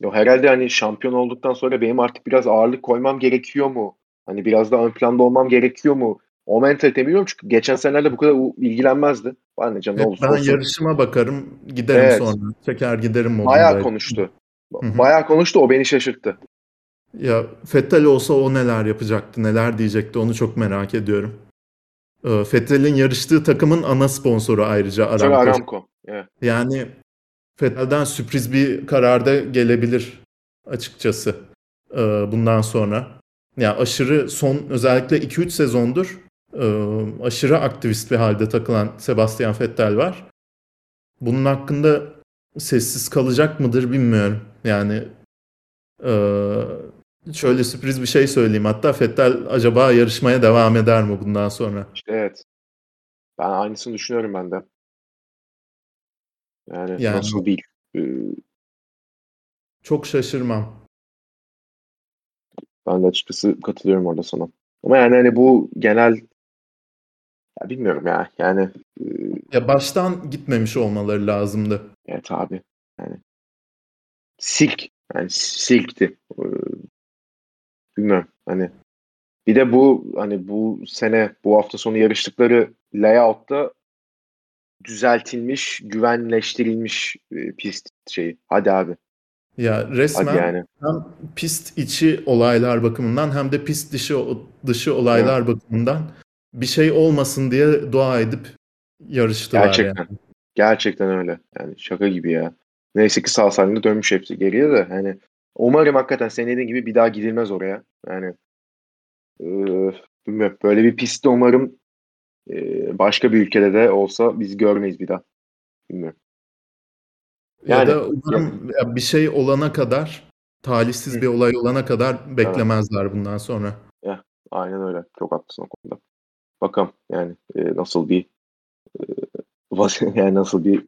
Yo, herhalde hani şampiyon olduktan sonra benim artık biraz ağırlık koymam gerekiyor mu? Hani biraz daha ön planda olmam gerekiyor mu? O mentalite bilmiyorum çünkü geçen senelerde bu kadar ilgilenmezdi. Ben, canım, evet, ben olsun. yarışıma bakarım giderim evet. sonra. Çeker giderim modundaydı. Bayağı konuştu. Bayağı konuştu o beni şaşırttı. Ya Fettel olsa o neler yapacaktı, neler diyecekti onu çok merak ediyorum. Ee, Fettel'in yarıştığı takımın ana sponsoru ayrıca Aramco. Aramco. Evet. Yani Fettel'den sürpriz bir kararda gelebilir açıkçası e, bundan sonra. Ya yani aşırı son özellikle 2-3 sezondur e, aşırı aktivist bir halde takılan Sebastian Vettel var. Bunun hakkında sessiz kalacak mıdır bilmiyorum. Yani e, şöyle sürpriz bir şey söyleyeyim. Hatta Vettel acaba yarışmaya devam eder mi bundan sonra? İşte evet. Ben aynısını düşünüyorum ben de. Yani, Yani. nasıl bir e, Çok şaşırmam. ben de açıkçası katılıyorum orada sana. Ama yani hani bu genel ya bilmiyorum ya. Yani e, Ya baştan gitmemiş olmaları lazımdı. evet abi. Yani silk. Yani silkti. Bilmiyorum. Hani bir de bu hani bu sene bu hafta sonu yarıştıkları layout'ta düzeltilmiş, güvenleştirilmiş e, pist şeyi. Hadi abi. Ya Hadi resmen yani. hem pist içi olaylar bakımından hem de pist dışı dışı olaylar bakımından bir şey olmasın diye dua edip yarıştılar Gerçekten. yani. Gerçekten öyle. Yani şaka gibi ya. Neyse ki sağ salim de dönmüş hepsi geriye de. Hani umarım hakikaten senin dediğin gibi bir daha gidilmez oraya. Yani e, bilmiyorum. Böyle bir pistte umarım e, başka bir ülkede de olsa biz görmeyiz bir daha. Bilmiyorum. Ya Yani- da umarım ya bir şey olana kadar talihsiz Hı. bir olay olana kadar beklemezler bundan sonra. Aynen öyle. Çok haklısın o konuda. Bakalım yani e, nasıl bir e, [LAUGHS] yani nasıl bir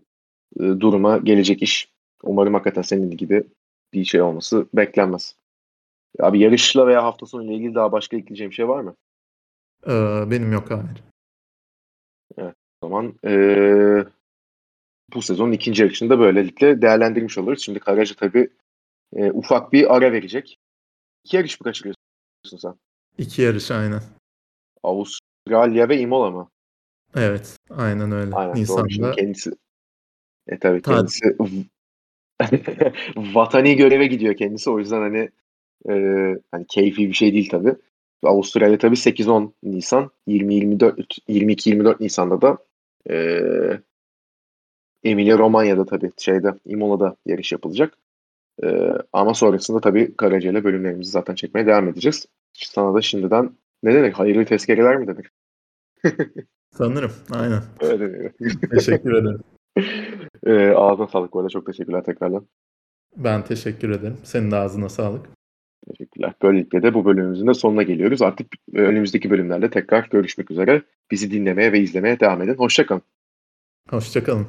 e, duruma gelecek iş. Umarım hakikaten senin gibi bir şey olması beklenmez. Abi yarışla veya hafta sonu ile ilgili daha başka ekleyeceğim şey var mı? Ee, benim yok hayır. O zaman e, bu sezonun ikinci yarışını da böylelikle değerlendirmiş oluruz. Şimdi Karaca tabii e, ufak bir ara verecek. İki yarış mı kaçırıyorsun sen? İki yarış aynen. Avustralya ve Imola mı? Evet, aynen öyle. Aynen doğru. Şimdi Nisan'da kendisi e tabii Tatil. [LAUGHS] vatani göreve gidiyor kendisi. O yüzden hani e, hani keyfi bir şey değil tabii. Avustralya tabii 8-10 Nisan, 20-24 22-24 Nisan'da da e, Emilia Romanya'da tabii şeyde Imola'da yarış yapılacak. E, ama sonrasında tabii Karaca ile bölümlerimizi zaten çekmeye devam edeceğiz. Sana da şimdiden ne demek? Hayırlı tezkereler mi demek? [LAUGHS] sanırım. Aynen. Öyle. Teşekkür ederim. E, ağzına sağlık bu arada. Çok teşekkürler tekrardan. Ben teşekkür ederim. Senin de ağzına sağlık. Teşekkürler. Böylelikle de bu bölümümüzün de sonuna geliyoruz. Artık e, önümüzdeki bölümlerde tekrar görüşmek üzere. Bizi dinlemeye ve izlemeye devam edin. Hoşçakalın. Hoşçakalın.